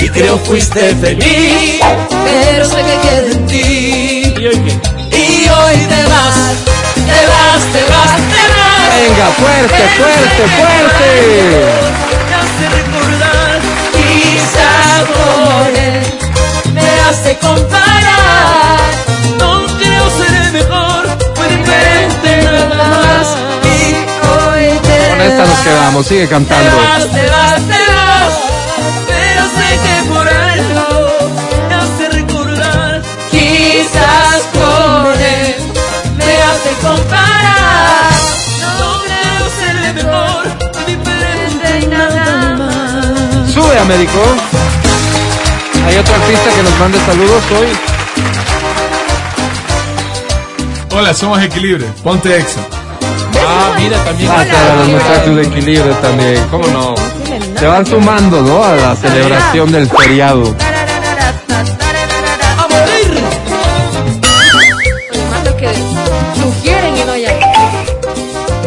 F: Y creo fuiste feliz, pero sé que queda en ti.
C: ¿Y hoy qué?
F: Y hoy te vas, te vas, te vas, te vas.
B: Venga, fuerte, fuerte, fuerte.
F: Me hace recordar, por él me hace comparar. Más. Y hoy te
B: Con esta nos quedamos, sigue
F: te
B: cantando.
F: vas, te vas, te vas. Pero sé que por algo me hace recordar, quizás por él me hace comparar. No ser mejor, fue diferente y nada más.
B: Sube, Américo. Hay otro artista que nos mande saludos hoy.
H: Hola, somos Equilibrio. Ponte Exa.
C: Ah, mira, también.
B: Ah, para los muchachos de equilibrio también, ¿cómo no? Se van sumando, ¿no? A la celebración del feriado.
F: A morir.
D: Más que sugieren y no ya.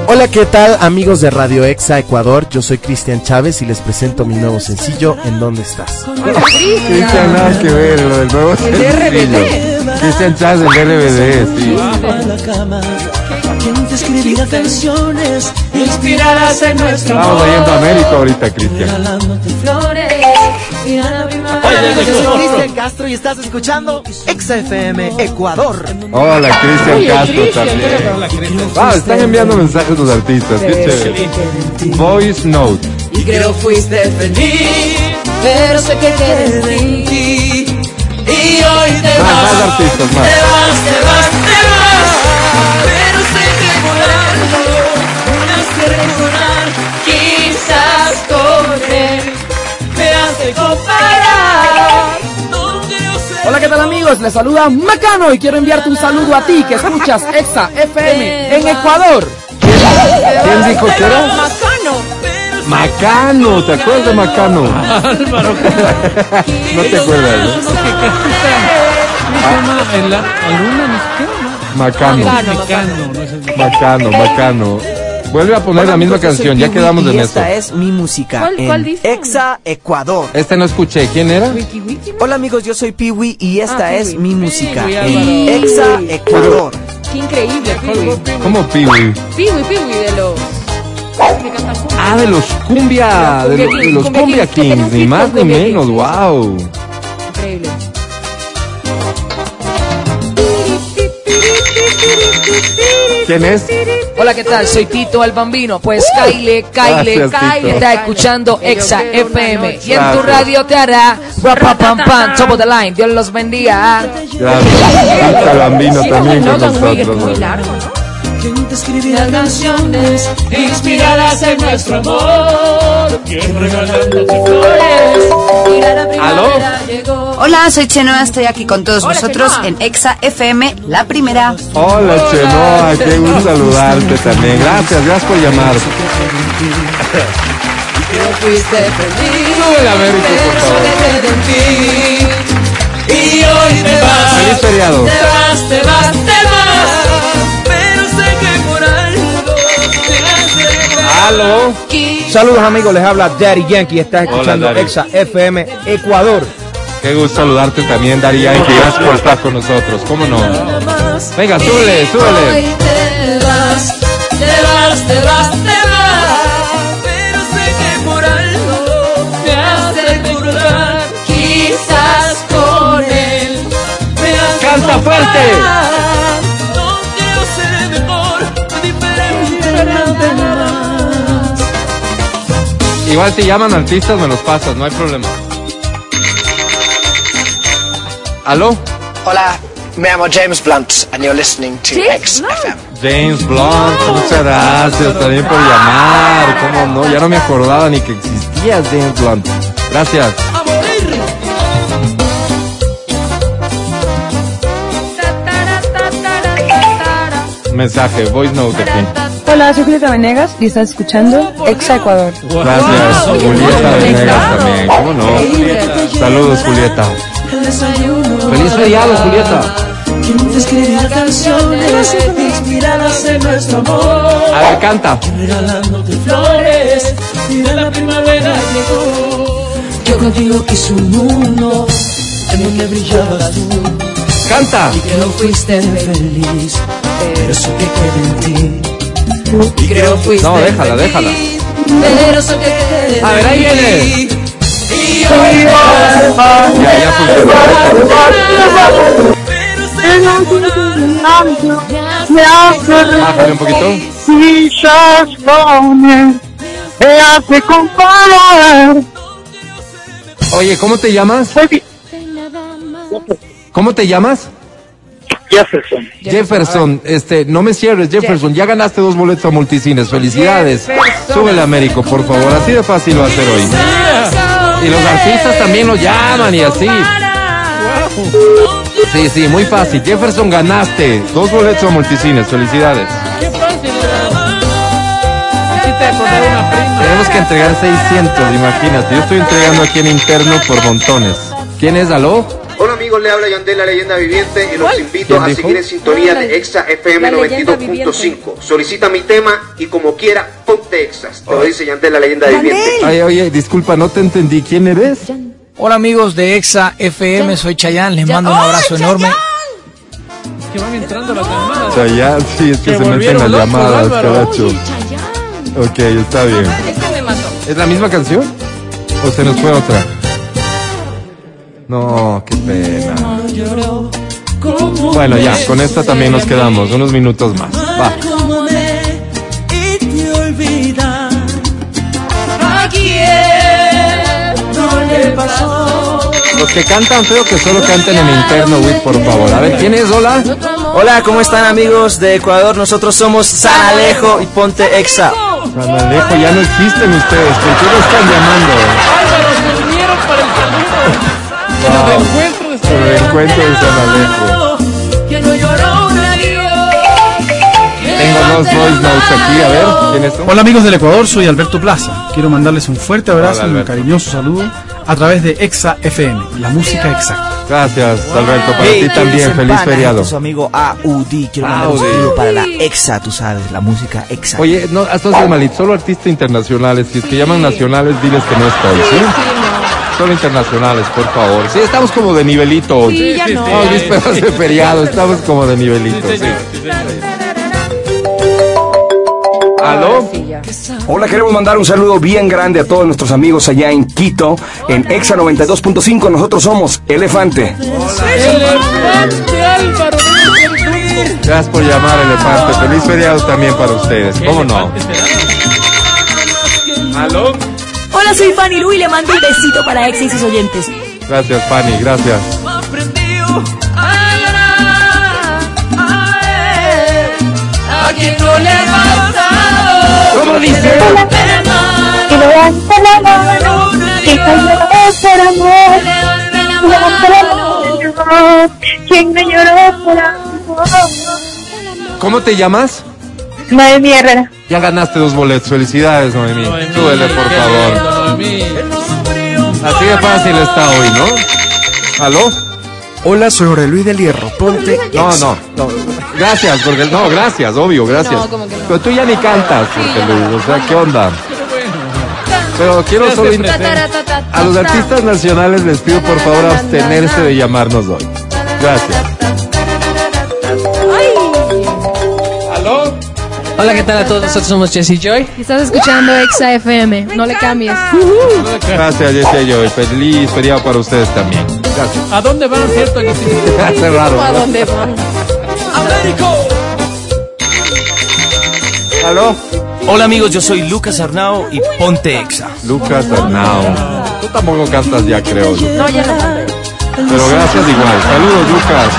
I: Hola, ¿qué tal amigos de Radio Exa Ecuador? Yo soy Cristian Chávez y les presento mi nuevo sencillo ¿En dónde estás?
B: Cristian, nada que ver, lo del nuevo sencillo. Cristian Chávez del RBD, sí.
F: ¿Quién te escribirá canciones inspiradas en nuestro
B: Estamos oyendo a Américo ahorita, Cristian.
F: Flores.
J: Hola amigos, yo soy Cristian Castro y estás escuchando XFM Ecuador.
B: Hola, Cristian Castro
D: Cristian,
B: también. Ah, están enviando mensajes los artistas, qué chévere. Voice Note.
F: Y creo fuiste feliz, pero sé que quedé en ti. Y hoy te
B: Más,
F: vas,
B: más artistas, más.
F: te vas, te vas, te vas. Quizás con él me hace comparar.
J: Hola, ¿qué tal amigos? Les saluda Macano y quiero enviarte un saludo a ti que escuchas Exa FM en Ecuador.
B: ¿Quién dijo que era?
D: Macano.
B: Macano, ¿te acuerdas de Macano?
C: Álvaro,
B: No te acuerdas, ¿no?
C: qué, ¿no?
B: Macano.
D: Macano.
C: Mecano, no sé.
B: Macano, Macano. Vuelve a poner la misma canción, ya quedamos en
J: y
B: eso.
J: esta es mi música
D: ¿Cuál-
J: en
D: cuál dice?
J: Exa Ecuador.
B: Este no escuché, ¿quién era?
D: Wiki Wiki.
J: Hola amigos, yo soy Piwi y esta
D: Ah,
J: es
D: Piwi.
J: mi música
C: Piwi,
J: en. Exa Ecuador.
D: Qué increíble, Piwi.
B: ¿Cómo Piwi?
D: Piwi, Piwi de los.
B: Ah, de los cumbia, de, los- de los cumbia kings, ni más ni menos, wow. ¿Quién es?
K: Hola, ¿qué tal? Soy Tito el Bambino. Pues Kyle, Kyle,
B: Gracias,
K: Kyle.
B: Tito.
K: Está escuchando Exa FM. Y en tu radio te hará rapa pam pam, top of the line. Dios los bendiga.
B: Gracias. Hasta Bambino también con
D: muy,
B: nosotros.
D: muy
B: ¿no?
D: largo, ¿no?
F: ¿Quién te escribirá canciones inspiradas en nuestro amor? ¿Quién regalándote flores? Mira la primavera llegó.
L: Hola, soy Chenoa, estoy aquí con todos
D: Hola,
L: vosotros
D: Chenoa.
L: en Exa FM, la primera.
B: Hola, Chenoa, qué gusto saludarte también. Gracias, gracias por llamar.
F: Que fuiste feliz,
B: Sube la por
F: pero ti. Y hoy te vas,
B: Feliz feriado.
F: te vas, te vas.
G: Saludos amigos, les habla Daddy Yankee. Estás
B: Hola,
G: escuchando
B: Daddy.
G: Exa FM Ecuador.
B: Qué gusto saludarte también, Dari Yankee. Gracias por estar con nosotros. ¿Cómo no? Venga, súbele, súbele.
F: te vas, te vas, te vas, te vas. Pero sé que por algo te hace recordar. Quizás con él me hace
B: Canta fuerte. Igual si llaman artistas me los pasas, no hay problema. ¿Aló?
J: Hola, me llamo James Blunt and you're listening to
D: Sí,
J: X
D: no.
J: FM.
B: James Blunt, muchas gracias también por llamar. ¿Cómo no? Ya no me acordaba ni que existías James Blunt. Gracias. Mensaje, voice note aquí.
L: Hola, soy Julieta Venegas y estás escuchando Exa Ecuador.
B: Gracias,
D: Wow.
B: Julieta Venegas también. ¿Cómo no? Saludos, Julieta. Feliz feriado, Julieta. A ver, canta.
F: Yo contigo quise un mundo en donde brillabas tú.
B: Canta.
F: Y que no fuiste feliz, pero sé que quedé en ti. Y creo fuiste
B: No, déjala, déjala.
F: Pero sé que
B: A ver, ahí viene.
F: Y hoy vas
B: Ya, ya funcionó. Bájale un poquito.
M: me hace comparar.
B: Oye, ¿cómo te llamas? ¿Cómo te llamas?
M: Jefferson.
B: Jefferson, este, no me cierres, Jefferson, ya ganaste dos boletos a multicines, felicidades. Súbele Américo, por favor, así de fácil va a ser hoy. Y los artistas también lo llaman y así. Sí, sí, muy fácil. Jefferson, ganaste dos boletos a multicines, felicidades.
C: Qué fácil. Necesita poner una prima.
B: Tenemos que entregar 600, imagínate. Yo estoy entregando aquí en interno por montones. ¿Quién es, aló?
N: Hola amigos, le habla Yandel, la leyenda viviente, y los invito
B: ¿Quién
N: a
B: dijo?
N: seguir en sintonía de Exa FM
D: La leyenda
N: 92.5. Solicita mi tema y como quiera, ponte Exas. Te lo dice Yandel, la leyenda viviente.
B: Ay, oye, disculpa, no te entendí. ¿Quién eres?
G: Hola amigos de Exa FM, soy Chayanne, les mando un abrazo enorme.
C: Que van entrando las llamadas.
B: Chayanne, sí, es que
C: Se
B: se meten las llamadas, caracho. Ok, está bien.
D: Este me mató.
B: ¿Es la misma canción? ¿O se nos fue otra? No, qué pena. Bueno, ya, con esta también nos quedamos. Unos minutos más. Va. Los que cantan feo que solo canten en interno, Wit, por favor. A ver, ¿quién es? Hola.
G: Hola, ¿cómo están amigos de Ecuador? Nosotros somos San Alejo y Ponte Exa.
B: San Alejo, ya no existen ustedes. ¿Por qué lo están llamando?
C: Álvaro, se unieron para el saludo. Para el
B: Wow.
C: encuentro de
B: Por el encuentro de San Alejo. Tengo dos voice notes aquí, a ver, ¿quiénes son?
O: Hola amigos del Ecuador, soy Alberto Plaza. Quiero mandarles un fuerte abrazo
B: Hola,
O: y un cariñoso saludo a través de Exa FM, la música exacta.
B: Gracias, Alberto, para
P: Hey,
B: ti también.
P: ¿quién es
B: Feliz feriado.
P: Su amigo Audi. Quiero mandar un saludo para la Exa, tú sabes, la música Exa.
B: Oye, no, hasta haces malito, solo artistas internacionales. Si es que llaman nacionales, diles que no estoy, ¿sí? Solo internacionales, por favor. Sí, estamos como de nivelito hoy.
D: Sí, ya no.
B: No, vísperas de feriado, estamos como de nivelito.
C: Sí,
B: sí.
C: señor, sí, señor.
B: ¿Aló?
Q: Hola, queremos mandar un saludo bien grande a todos nuestros amigos allá en Quito, en Exa 92.5. Nosotros somos Elefante.
C: Elefante Álvaro.
B: Gracias por llamar, Elefante. Feliz feriado también para ustedes.
C: ¿Qué
B: ¿Cómo no? ¿Aló?
R: Hola, soy Fanny Lu y le mando un besito para Exa y sus oyentes.
B: Gracias, Fanny, gracias.
F: a quien no le ha.
B: ¿Cómo dice?
M: Que levanta la mano, que cayó por amor. Levanta la mano, quien no lloró por amor.
B: ¿Cómo te llamas?
M: Noemí Herrera.
B: Ya ganaste dos boletos. Felicidades, Noemí.
C: Noemí,
B: Súbele, por favor.
C: Noemí.
B: Así de fácil está hoy, ¿no? ¿Aló?
I: Hola, soy Jorge Luis del Hierro. Ponte.
B: No, no, no. Gracias, porque no, gracias, obvio, gracias.
D: No, como que no.
B: Pero tú ya ni cantas, Jorge Luis, o sea, ¿qué onda? Pero quiero solo a los artistas nacionales les pido por favor abstenerse de llamarnos hoy. Gracias.
K: Hola, ¿qué tal a todos? Nosotros somos Jesse Joy.
S: Estás escuchando Exa FM, no le cambies.
B: Gracias, Jessie yo. Feliz feriado para ustedes también. Gracias.
C: ¿A dónde van, cierto?
B: Hace raro.
D: ¿A dónde van?
B: ¿Aló?
G: Hola amigos, yo soy Lucas Arnao y Ponte Exa.
B: Lucas Arnao. Tú tampoco cantas ya, creo.
D: No, ya no.
B: Pero gracias igual. Saludos, Lucas.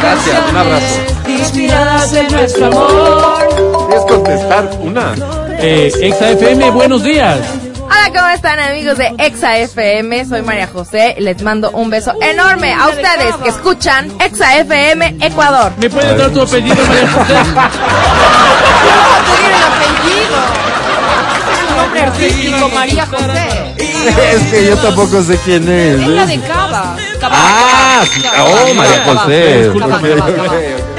B: Gracias, un abrazo.
F: Inspiradas en nuestro amor.
B: ¿Quieres contestar una?
C: Eh, Exa FM, buenos días.
T: Hola, ¿cómo están amigos de Exa FM? Soy María José. Les mando un beso enorme a ustedes que escuchan Exa FM Ecuador.
C: ¿Me puedes dar tu apellido, María José?
T: pedir el apellido. Es un nombre artístico, María José.
B: Es que yo tampoco sé quién es.
D: Es la de Cava.
B: Ah, sí. Oh, María José.
C: María José.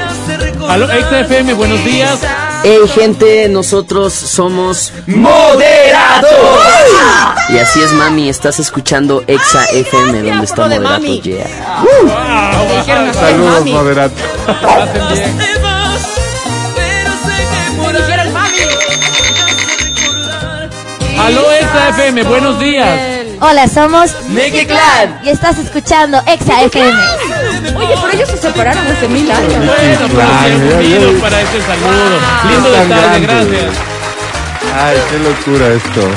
C: Aló, XFM, buenos días.
G: Hey gente, nosotros somos
Q: ¡Moderatos!
G: Y así es mami, estás escuchando Exa FM donde está Moderatos yeah.
B: Saludos, moderato.
C: Hacen bien. Aló, XFM, buenos días.
M: Hola, somos
G: Mega Clan.
M: y estás escuchando Exa FM.
D: Oye, pero ellos se separaron hace mil años.
C: Bueno, pero se han unido para este saludo. Lindo
B: Tan
C: detalle,
B: grande.
C: gracias.
B: Ay, qué locura esto.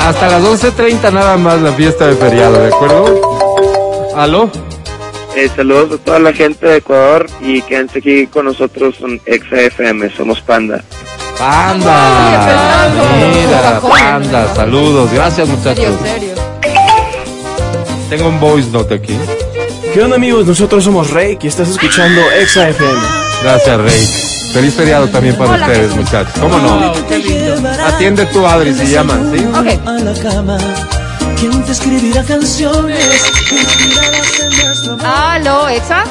B: Hasta las 11.30 nada más la fiesta de feriado, ¿de acuerdo? ¿Aló?
N: Eh, saludos a toda la gente de Ecuador y quédense aquí con nosotros en Exa FM, somos Panda.
B: ¡Panda! Mira, Panda, saludos. Gracias, muchachos. Tengo un voice note aquí.
I: ¿Qué onda amigos? Nosotros somos Rey y estás escuchando Exa FM.
B: Gracias, Rey. Feliz feriado también para
D: Hola,
B: ustedes,
D: Jesús.
B: muchachos. ¿Cómo no?
C: Wow, qué lindo.
B: Atiende tú, Adri, si llaman, ¿sí?
D: Ok.
F: A la cama. ¿Quién te escribirá canciones? inspiradas en nuestro amor?
D: Aló, Exa.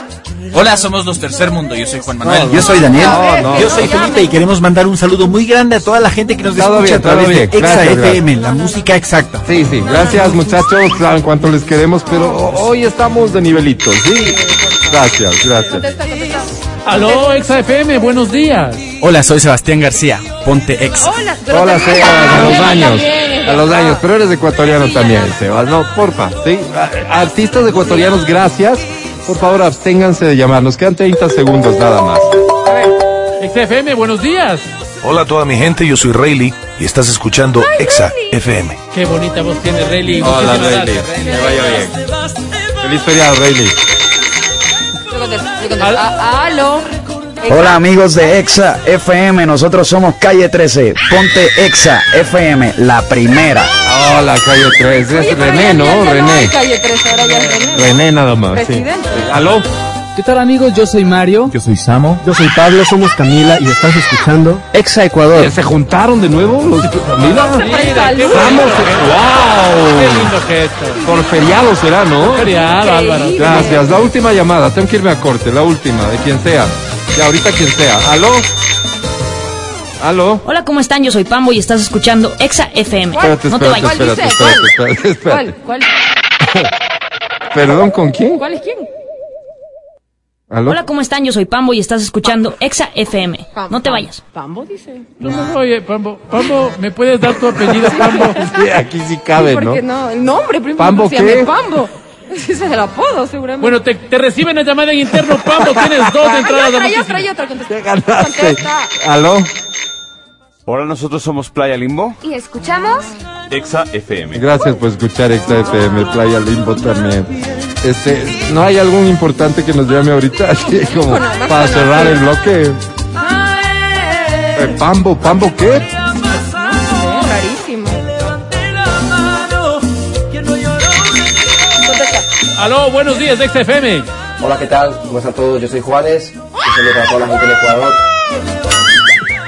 U: Hola, somos los Tercer Mundo. Yo soy Juan Manuel.
I: Yo soy Daniel.
B: No, no,
U: Yo soy. Felipe y queremos mandar un saludo muy grande a toda la gente que nos
B: Todo
U: escucha
B: bien,
U: a través
B: todo bien.
U: de Exa
B: Gracias,
U: FM, la música exacta.
B: Sí, sí, gracias muchachos, saben cuánto les queremos, pero hoy estamos de nivelito, ¿sí? Gracias, gracias.
C: Aló, XFM, buenos días.
U: Hola, soy Sebastián García. Ponte Exa.
D: Hola,
B: Hola, Sebas, a los años, a los años, pero eres ecuatoriano también. Sebas, no, porfa, ¿sí? Artistas ecuatorianos, gracias, por favor, absténganse de llamarnos, quedan 30 segundos nada más.
C: XFM, buenos días.
V: Hola a toda mi gente, yo soy Rayleigh y estás escuchando Exa FM.
C: Qué bonita voz tiene Rayleigh.
B: Hola, Rayleigh, que vaya bien. Feliz feriado, Rayleigh.
D: Yo contesto, yo contesto. Ah, Aló.
W: Hola amigos de Exa FM, nosotros somos Calle 13, ponte Exa FM, la primera.
B: Hola, calle 3,
D: Oye,
B: es
D: pero
B: René, ¿no?
D: ya- ya hay
B: René.
D: calle 3, ahora ya es René.
B: René nada más, sí.
D: Presidente.
B: ¿Aló?
J: ¿Qué tal amigos? Yo soy Mario.
V: Yo soy Samo.
J: Yo soy Pablo, somos Camila y estás escuchando Exa Ecuador.
B: ¿Se juntaron de nuevo los Mira,
C: Mira, qué
B: Vamos,
C: Qué
B: wow.
C: lindo gesto.
B: Por feriado será, ¿no?
C: Feriado, Álvaro.
B: Gracias. La última llamada, tengo que irme a corte, la última, de quien sea. Ya, ahorita quien sea. ¿Aló? ¿Aló?
R: Hola, ¿cómo están? Yo soy Pambo y estás escuchando Exa FM.
B: Espérate,
R: no te
B: espérate,
R: vayas.
B: espérate, espérate, espérate, espérate.
D: ¿Cuál? ¿Cuál?
B: ¿Perdón, con quién?
D: ¿Cuál es quién?
B: ¿Aló?
R: Hola, ¿cómo están? Yo soy Pambo y estás escuchando Exa FM.
D: Pam-
R: No te vayas.
D: Pambo dice.
C: No, no, oye, Pambo, Pambo, ¿me puedes dar tu apellido, Pambo?
B: Sí, aquí sí cabe, ¿no?
D: Porque no, el nombre primero
B: ¿Pambo
D: se llama
B: qué?
D: Pambo. Ese es el apodo, seguramente.
C: Bueno, te, te reciben la llamada en interno, Pambo. Tienes dos entradas de
D: otra, otra. Contesta.
B: ¿Aló?
Q: Hola, nosotros somos Playa Limbo.
M: Y escuchamos
Q: Exa FM.
B: Gracias por escuchar Exa FM, Playa Limbo también. Este, ¿no hay algún importante que nos llame ahorita? Así como para cerrar el bloque. Eh, Pambo, ¿Pambo qué?
C: Aló, buenos días, XFM.
G: Hola, ¿qué tal? ¿Cómo están todos? Yo soy Juanes. Un saludo para toda la gente del Ecuador.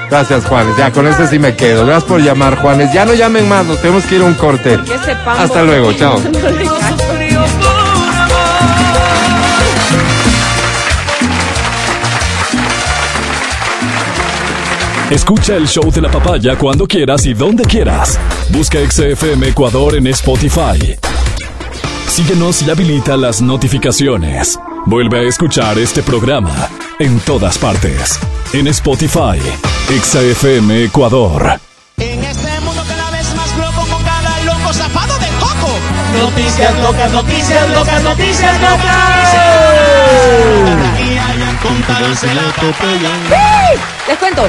B: Gracias, Juanes. Ya, con ese sí me quedo. Gracias por llamar, Juanes. Ya no llamen más, nos tenemos que ir a un corte. Hasta luego, chao.
A: Escucha el show de la papaya cuando quieras y donde quieras. Busca XFM Ecuador en Spotify. Síguenos y habilita las notificaciones. Vuelve a escuchar este programa en todas partes. En Spotify, XFM Ecuador.
F: En este mundo cada vez más loco con cada loco zapado de coco. Noticias locas, noticias locas, noticias locas.
D: Les cuento.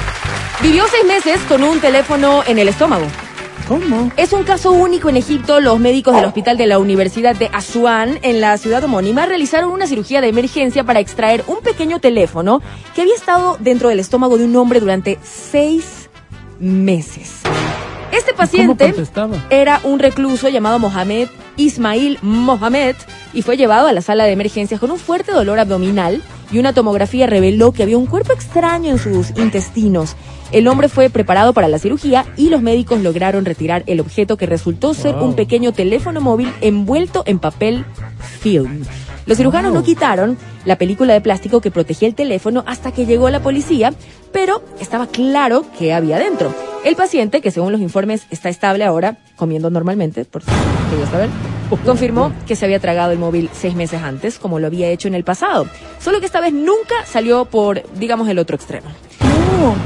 D: Vivió seis meses con un teléfono en el estómago.
C: ¿Cómo?
D: Es un caso único en Egipto. Los médicos del hospital de la Universidad de Asuán, en la ciudad homónima, realizaron una cirugía de emergencia para extraer un pequeño teléfono que había estado dentro del estómago de un hombre durante seis meses. Este
C: ¿Cómo
D: paciente era un recluso llamado Mohamed Ismail Mohamed y fue llevado a la sala de emergencias con un fuerte dolor abdominal y una tomografía reveló que había un cuerpo extraño en sus intestinos. El hombre fue preparado para la cirugía y los médicos lograron retirar el objeto que resultó ser
C: Wow.
D: un pequeño teléfono móvil envuelto en papel film. Los cirujanos no quitaron la película de plástico que protegía el teléfono hasta que llegó la policía, pero estaba claro que había dentro. El paciente, que según los informes está estable ahora, comiendo normalmente, por si quería saber, confirmó que se había tragado el móvil seis meses antes, como lo había hecho en el pasado. Solo que esta vez nunca salió por, digamos, el otro extremo.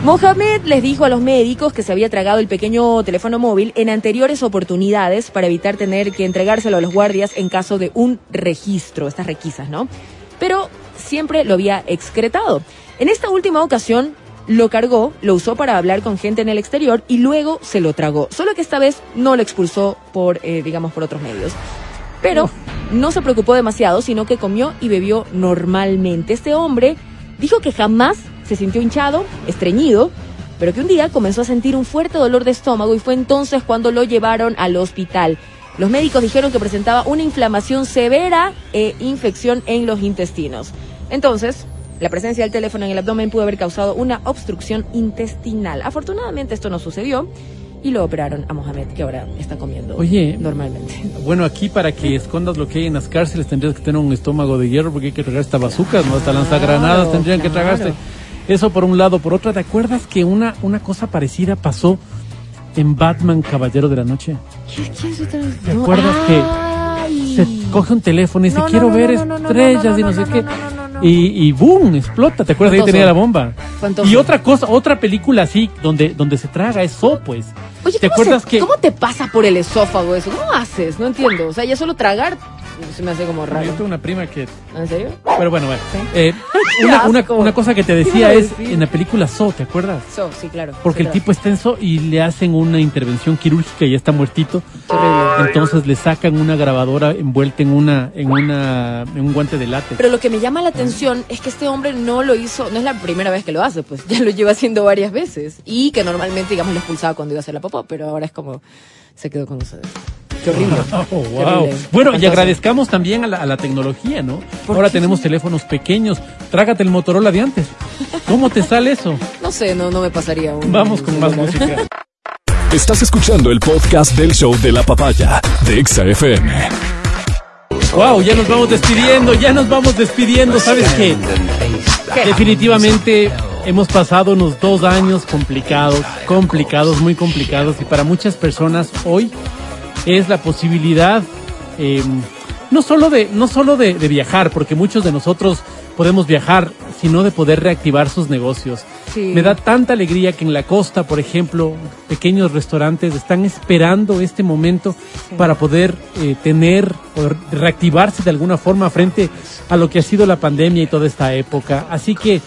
D: Mohamed les dijo a los médicos que se había tragado el pequeño teléfono móvil en anteriores oportunidades para evitar tener que entregárselo a los guardias en caso de un registro, estas requisas, ¿no? Pero siempre lo había excretado. En esta última ocasión lo cargó, lo usó para hablar con gente en el exterior y luego se lo tragó. Solo que esta vez no lo expulsó por, eh, digamos, por otros medios. Pero no se preocupó demasiado, sino que comió y bebió normalmente. Este hombre dijo que jamás se sintió hinchado, estreñido, pero que un día comenzó a sentir un fuerte dolor de estómago y fue entonces cuando lo llevaron al hospital. Los médicos dijeron que presentaba una inflamación severa e infección en los intestinos. Entonces, la presencia del teléfono en el abdomen pudo haber causado una obstrucción intestinal. Afortunadamente esto no sucedió y lo operaron a Mohamed, que ahora está comiendo
C: Oye,
D: normalmente.
C: Bueno, aquí para que escondas lo que hay en las cárceles tendrías que tener un estómago de hierro porque hay que tragar hasta bazucas, ¿no? Hasta lanzagranadas tendrían que tragarse. Eso por un lado. Por otra, ¿te acuerdas que una, una cosa parecida pasó en Batman Caballero de la Noche? ¿Te acuerdas que se coge un teléfono y dice,
D: No,
C: quiero
D: no,
C: ver
D: no,
C: estrellas y no, sé qué? Y, y boom, explota. ¿Te acuerdas? Ahí
D: Espantoso.
C: tenía la bomba. Y otra cosa, otra película así, donde, donde se traga eso, pues.
D: Oye,
C: ¿Te
D: ¿cómo,
C: acuerdas
D: se-
C: que
D: ¿cómo te pasa por el esófago eso? ¿Cómo haces? No entiendo. O sea, ya solo tragar se me hace como raro.
C: Yo tengo una prima que
D: ¿En serio?
C: Pero bueno, bueno.
D: Sí.
C: Eh, una, una- una cosa que te
D: ¿Qué
C: decía es en la película So, ¿te acuerdas?
D: So, sí, claro.
C: Porque el
D: Sí,
C: tipo es tenso y le hacen una intervención quirúrgica y ya está muertito. Entonces le sacan una grabadora envuelta en una en una en un guante de látex.
D: Pero lo que me llama la atención es que este hombre no lo hizo, no es la primera vez que lo hace, pues ya lo lleva haciendo varias veces. Y que normalmente, digamos, lo expulsaba cuando iba a hacer la popó, pero ahora es como se quedó con ustedes. Qué horrible.
C: Oh, wow. Bueno, y agradezcamos también a la, a la tecnología, ¿no?
D: ¿Por
C: Ahora
D: qué?
C: tenemos teléfonos pequeños. Trágate el Motorola de antes. ¿Cómo te sale eso?
D: No sé, no, no me pasaría un.
C: Vamos con más
D: celular.
C: música.
A: Estás escuchando el podcast del show de la papaya de Exa FM.
C: Wow, ya nos vamos despidiendo, ya nos vamos despidiendo. ¿Sabes qué? Definitivamente hemos pasado unos dos años complicados, complicados, muy complicados. Y para muchas personas hoy es la posibilidad eh, no solo de, no solo de, de viajar, porque muchos de nosotros podemos viajar, sino de poder reactivar sus negocios.
D: Sí.
C: Me da tanta alegría que en la costa, por ejemplo, pequeños restaurantes están esperando este momento para poder eh, tener, poder reactivarse de alguna forma frente a lo que ha sido la pandemia y toda esta época. Así que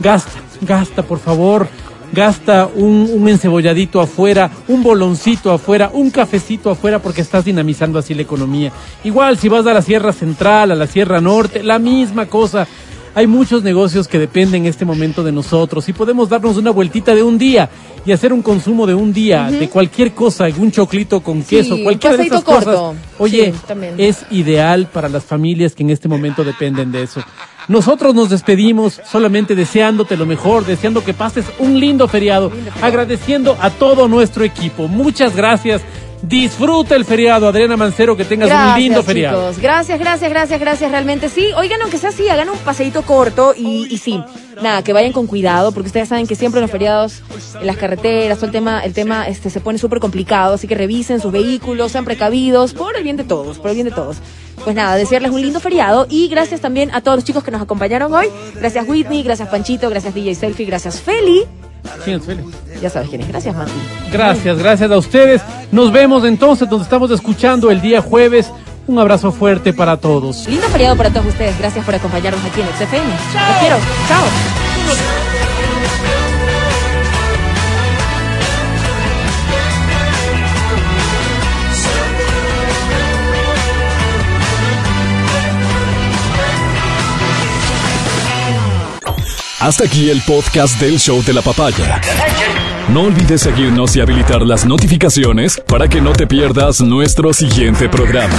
C: gasta, gasta, por favor. Gasta un, un encebolladito afuera, un boloncito afuera, un cafecito afuera porque estás dinamizando así la economía. Igual si vas a la Sierra Central, a la Sierra Norte, la misma cosa. Hay muchos negocios que dependen en este momento de nosotros y podemos darnos una vueltita de un día y hacer un consumo de un día de cualquier cosa, un choclito con queso,
D: un
C: cualquiera de esas
D: paseíto
C: cosas.
D: corto.
C: Oye,
D: Sí,
C: es ideal para las familias que en este momento dependen de eso. Nosotros nos despedimos solamente deseándote lo mejor, deseando que pases un lindo feriado, agradeciendo a todo nuestro equipo. Muchas gracias. Disfruta el feriado, Adriana Mancero, que tengas
D: Gracias,
C: un lindo feriado.
D: chicos. Gracias, gracias, gracias, gracias, realmente. Sí, oigan, aunque sea así, hagan un paseíto corto y, y sí, nada, que vayan con cuidado, porque ustedes saben que siempre en los feriados, en las carreteras, todo el tema, el tema este, se pone súper complicado, así que revisen sus vehículos, sean precavidos, por el bien de todos, por el bien de todos. Pues nada, desearles un lindo feriado y gracias también a todos los chicos que nos acompañaron hoy. Gracias Whitney, gracias Panchito, gracias DJ Selfie, gracias Feli.
C: ¿Quién es Feli?
D: Ya sabes quién es. Gracias, Mati.
C: Gracias, gracias a ustedes. Nos vemos entonces donde estamos escuchando el día jueves. Un abrazo fuerte para todos.
D: Lindo feriado para todos ustedes. Gracias por acompañarnos aquí en XFM. Los quiero. Chao.
A: Hasta aquí el podcast del show de la papaya. No olvides seguirnos y habilitar las notificaciones para que no te pierdas nuestro siguiente programa.